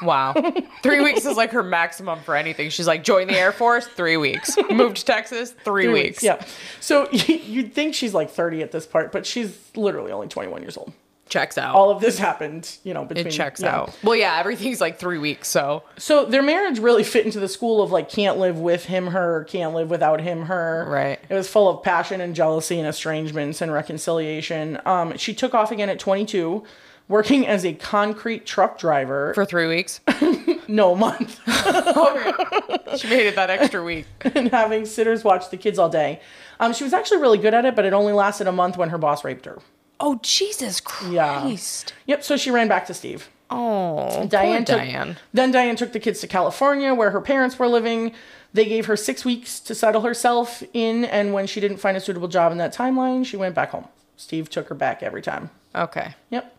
wow, three weeks is like her maximum for anything. She's like, join the Air Force, three weeks. Moved to Texas, three, Three weeks. Yeah. So you'd think she's like 30 at this part, but she's literally only 21 years old. Checks out. All of this happened, you know, between it checks yeah. out. Well, yeah, everything's like three weeks. So So their marriage really fit into the school of like can't live with him, her, can't live without him, her. Right. It was full of passion and jealousy and estrangements and reconciliation. Um, she took off again at 22, working as a concrete truck driver. for three weeks, no month. she made it that extra week. and having sitters watch the kids all day. Um, she was actually really good at it, but it only lasted a month when her boss raped her. Oh Jesus Christ! Yeah. Yep. So she ran back to Steve. Oh, Diane poor took, Diane. Then Diane took the kids to California, where her parents were living. They gave her six weeks to settle herself in, and when she didn't find a suitable job in that timeline, she went back home. Steve took her back every time. Okay. Yep.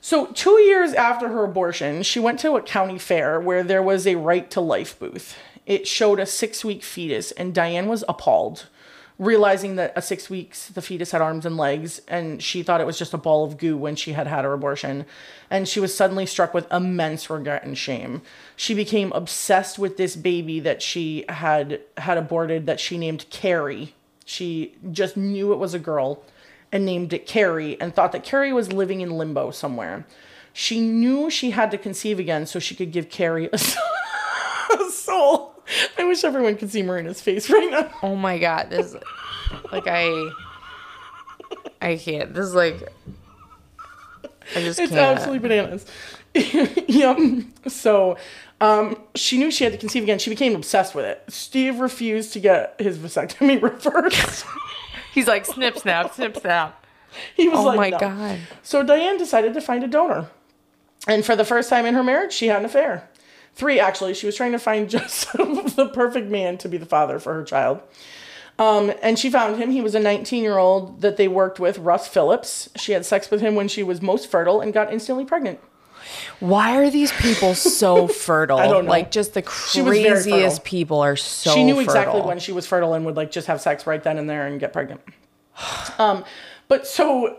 So, two years after her abortion, she went to a county fair where there was a right to life booth. It showed a six week fetus, and Diane was appalled, realizing that at six weeks the fetus had arms and legs, and she thought it was just a ball of goo when she had had her abortion. And she was suddenly struck with immense regret and shame. She became obsessed with this baby that she had had aborted, that she named Carrie. She just knew it was a girl and named it Carrie and thought that Carrie was living in limbo somewhere. She knew she had to conceive again so she could give Carrie a soul. I wish everyone could see Marina's face right now. Oh my God! This, like, I, I can't. This is like, I just It's can't. absolutely bananas. yep. So um, she knew she had to conceive again. She became obsessed with it. Steve refused to get his vasectomy reversed. He's like snip snap, snip snap. he was Oh like, my "No." God! So Diane decided to find a donor. And for the first time in her marriage, she had an affair. Three, actually. She was trying to find just the perfect man to be the father for her child. Um, and she found him. He was a 19 year old that they worked with, Russ Phillips. She had sex with him when she was most fertile and got instantly pregnant. Why are these people so fertile? I don't know. Like just the She was very fertile. craziest people are so. Fertile. She knew exactly when she was fertile and would like just have sex right then and there and get pregnant. Um, but so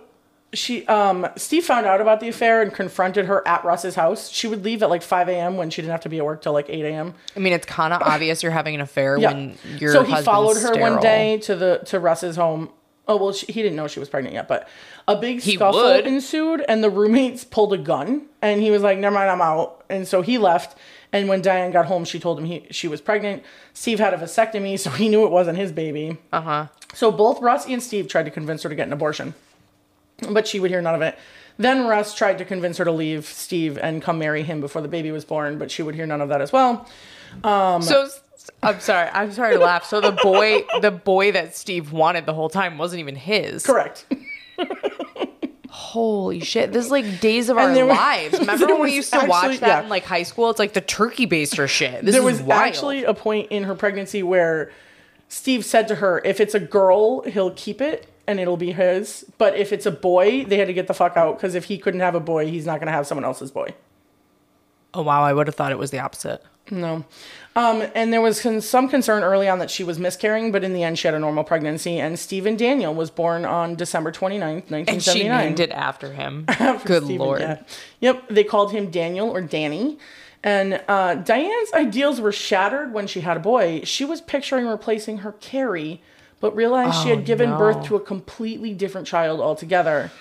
she, um, Steve found out about the affair and confronted her at Russ's house. She would leave at like 5 a.m. when she didn't have to be at work till like 8 a.m. I mean, it's kind of obvious you're having an affair Yeah. when your so he followed her one day to the to Russ's home. Oh well, she, he didn't know she was pregnant yet, but a big He scuffle would. ensued, and the roommates pulled a gun, and he was like, "Never mind, I'm out." And so he left. And when Diane got home, she told him he she was pregnant. Steve had a vasectomy, so he knew it wasn't his baby. Uh huh. So both Russ and Steve tried to convince her to get an abortion, but she would hear none of it. Then Russ tried to convince her to leave Steve and come marry him before the baby was born, but she would hear none of that as well. Um, so I'm sorry. I'm sorry to laugh. So the boy, the boy that Steve wanted the whole time wasn't even his. Correct. Holy shit! This is like days of our there was- lives. Remember when we used to watch that yeah. in like high school? It's like the turkey baster shit. This there is was wild. actually a point in her pregnancy where Steve said to her, if it's a girl, he'll keep it and it'll be his. But if it's a boy, they had to get the fuck out because if he couldn't have a boy, he's not going to have someone else's boy. Oh wow! I would have thought it was the opposite. No. Um, and there was con- some concern early on that she was miscarrying, but in the end, she had a normal pregnancy. And Stephen Daniel was born on December 29th, And she 1979. named it after him. Good Stephen, lord. yeah. Yep, they called him Daniel or Danny. And uh, Diane's ideals were shattered when she had a boy. She was picturing replacing her Carrie, but realized she Oh, had given no. birth to a completely different child altogether.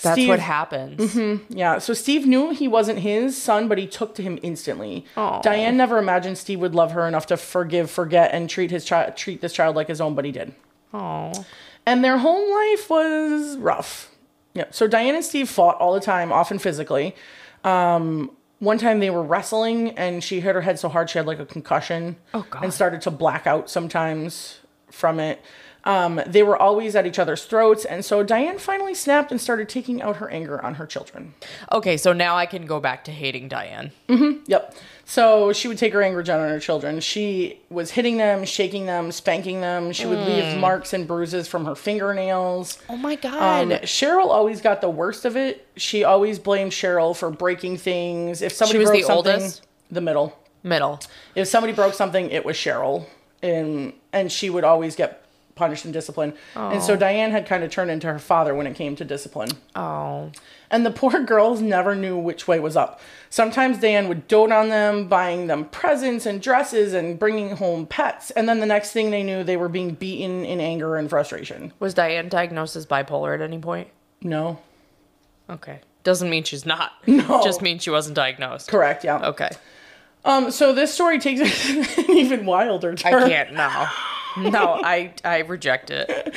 That's Steve- what happens. Yeah, so Steve knew he wasn't his son, but he took to him instantly. Aw. Diane never imagined Steve would love her enough to forgive, forget, and treat his child, treat this child like his own, but he did. Oh. And their home life was rough. Yeah. So Diane and Steve fought all the time, often physically. Um, one time they were wrestling and she hit her head so hard she had like a concussion. Oh, God. And started to black out sometimes from it. Um, they were always at each other's throats, and so Diane finally snapped and started taking out her anger on her children. Okay, so now I can go back to hating Diane. Yep. So she would take her anger out on her children. She was hitting them, shaking them, spanking them. She would leave marks and bruises from her fingernails. Oh my god. Um, Cheryl always got the worst of it. She always blamed Cheryl for breaking things. If somebody She was broke the something, oldest? the middle. Middle. If somebody broke something, it was Cheryl, and and she would always get punished and disciplined. And so Diane had kind of turned into her father when it came to discipline. Oh. And the poor girls never knew which way was up. Sometimes Diane would dote on them, buying them presents and dresses and bringing home pets. And then the next thing they knew, they were being beaten in anger and frustration. Was Diane diagnosed as bipolar at any point? No. Okay. Doesn't mean she's not. No. Just means she wasn't diagnosed. Correct, yeah. Okay. Um, so this story takes it an even wilder turn. I can't no. No, I I reject it.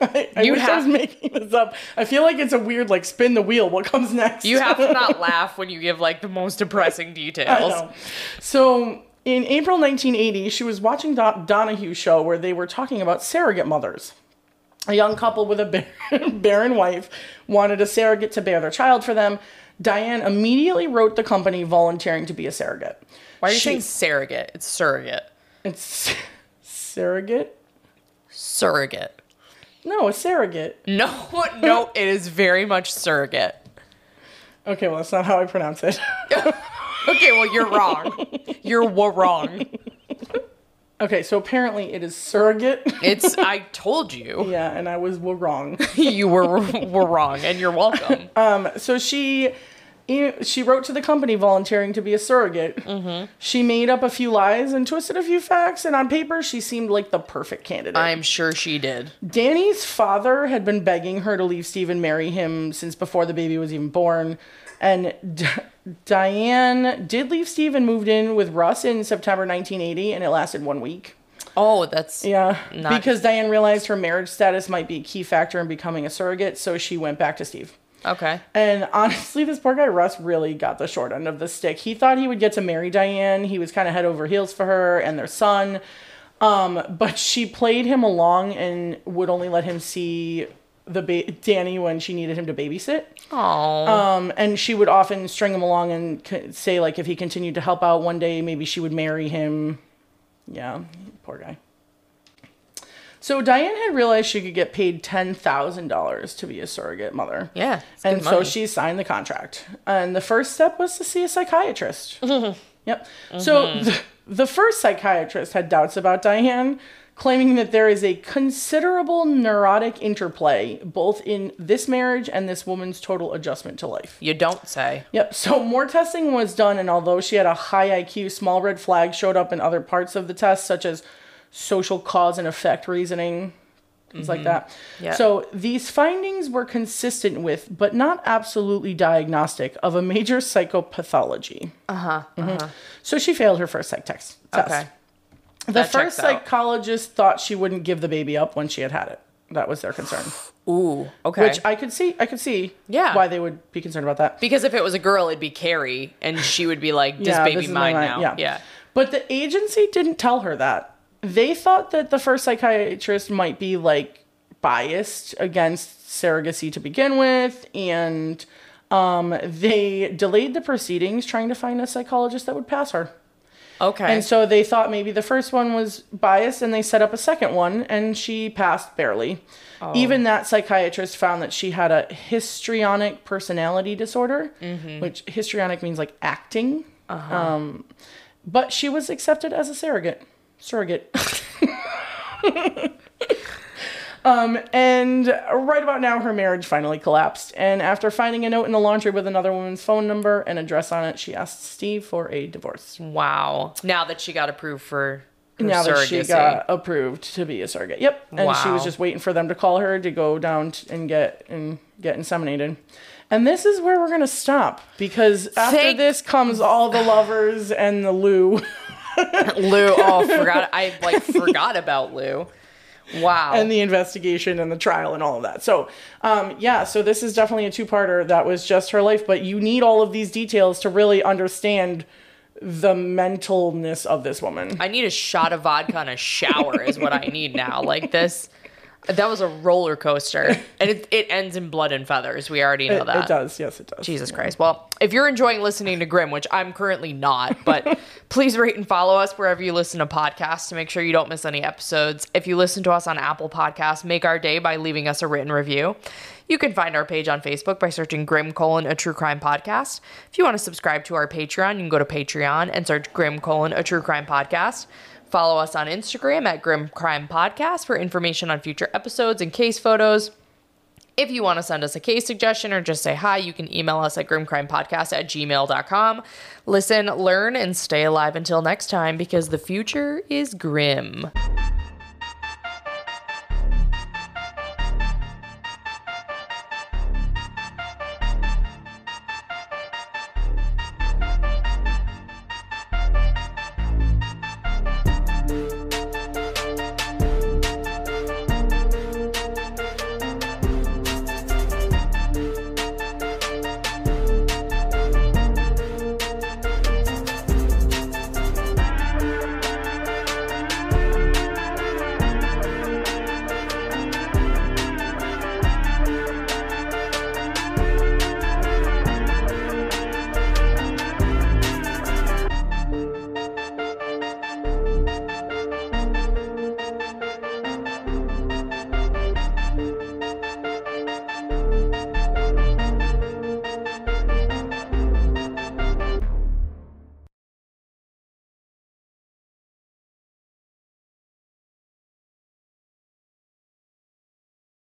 I, I You wish I was have- making this up. I feel like it's a weird, like, spin the wheel. What comes next? You have to not laugh when you give like the most depressing details. So in April 1980, she was watching Don- Donahue show where they were talking about surrogate mothers. A young couple with a bar- barren wife wanted a surrogate to bear their child for them. Diane immediately wrote the company volunteering to be a surrogate. Why are you She- saying surrogate? It's surrogate. It's surrogate? Surrogate. No, a surrogate. No, no, it is very much surrogate. Okay, well, that's not how I pronounce it. Okay, well you're wrong. You're wrong. Okay, so apparently it is surrogate. It's I told you. yeah, and I was wrong. You were were wrong and you're welcome. Um, So she she wrote to the company volunteering to be a surrogate. Mm-hmm. She made up a few lies and twisted a few facts, and on paper, she seemed like the perfect candidate. I'm sure she did. Danny's father had been begging her to leave Steve and marry him since before the baby was even born. And D- Diane did leave Steve and moved in with Russ in September 1980, and it lasted one week. Oh, that's Yeah, Not- because Diane realized her marriage status might be a key factor in becoming a surrogate, so she went back to Steve. okay. And honestly, this poor guy Russ really got the short end of the stick. He thought he would get to marry Diane. He was kind of head over heels for her and their son. Um, but she played him along and would only let him see the ba- Danny when she needed him to babysit. Oh. Um, and she would often string him along and c- say like if he continued to help out one day, maybe she would marry him. Yeah, poor guy. So Diane had realized she could get paid ten thousand dollars to be a surrogate mother. yeah. And so she signed the contract. And the first step was to see a psychiatrist. yep. So the, the first psychiatrist had doubts about Diane, claiming that there is a considerable neurotic interplay both in this marriage and this woman's total adjustment to life. You don't say. Yep. So more testing was done, and although she had a high IQ, small red flags showed up in other parts of the test, such as social cause and effect reasoning, things like mm-hmm. that. Yeah. So these findings were consistent with, but not absolutely diagnostic, of a major psychopathology. Uh huh. So she failed her first psych text test. Okay. The first psychologist thought she wouldn't give the baby up when she had had it. That was their concern. Ooh. Okay. Which I could see. I could see. Yeah. Why they would be concerned about that. because if it was a girl, it'd be Carrie, and she would be like, "This Yeah, baby this mine mine, now." yeah. yeah. But the agency didn't tell her that. They thought that the first psychiatrist might be like biased against surrogacy to begin with, and um, they delayed the proceedings trying to find a psychologist that would pass her. Okay. And so they thought maybe the first one was biased and they set up a second one and she passed barely. Even that psychiatrist found that she had a histrionic personality disorder, which histrionic means like acting. Um, but she was accepted as a surrogate. Surrogate. Um, and right about now, her marriage finally collapsed. And after finding a note in the laundry with another woman's phone number and address on it, she asked Steve for a divorce. wow. Now that she got approved for now that she got approved to be a surrogate. Yep. And she was just waiting for them to call her to go down t- and get and get inseminated. And this is where we're gonna stop because after Thank- this comes all the lovers and the Lou Lou. Oh, forgot. I like forgot about Lou. Wow. and the investigation and the trial and all of that. So, um, yeah, so this is definitely a two-parter that was just her life, but you need all of these details to really understand the mentalness of this woman. I need a shot of vodka and a shower is what I need now. Like this. That was a roller coaster, and it, it ends in blood and feathers. We already know It, that. it does, yes, it does. Jesus Christ. Well, if you're enjoying listening to Grimm, which I'm currently not, but please rate and follow us wherever you listen to podcasts to make sure you don't miss any episodes. If you listen to us on Apple Podcasts, make our day by leaving us a written review. You can find our page on Facebook by searching Grimm colon a true crime podcast. If you want to subscribe to our Patreon, you can go to Patreon and search Grimm colon a true crime podcast. Follow us on Instagram at Grimm Crime Podcast for information on future episodes and case photos. If you want to send us a case suggestion or just say hi, you can email us at grimcrimepodcast at gmail.com. Listen, learn, and stay alive until next time because the future is grim.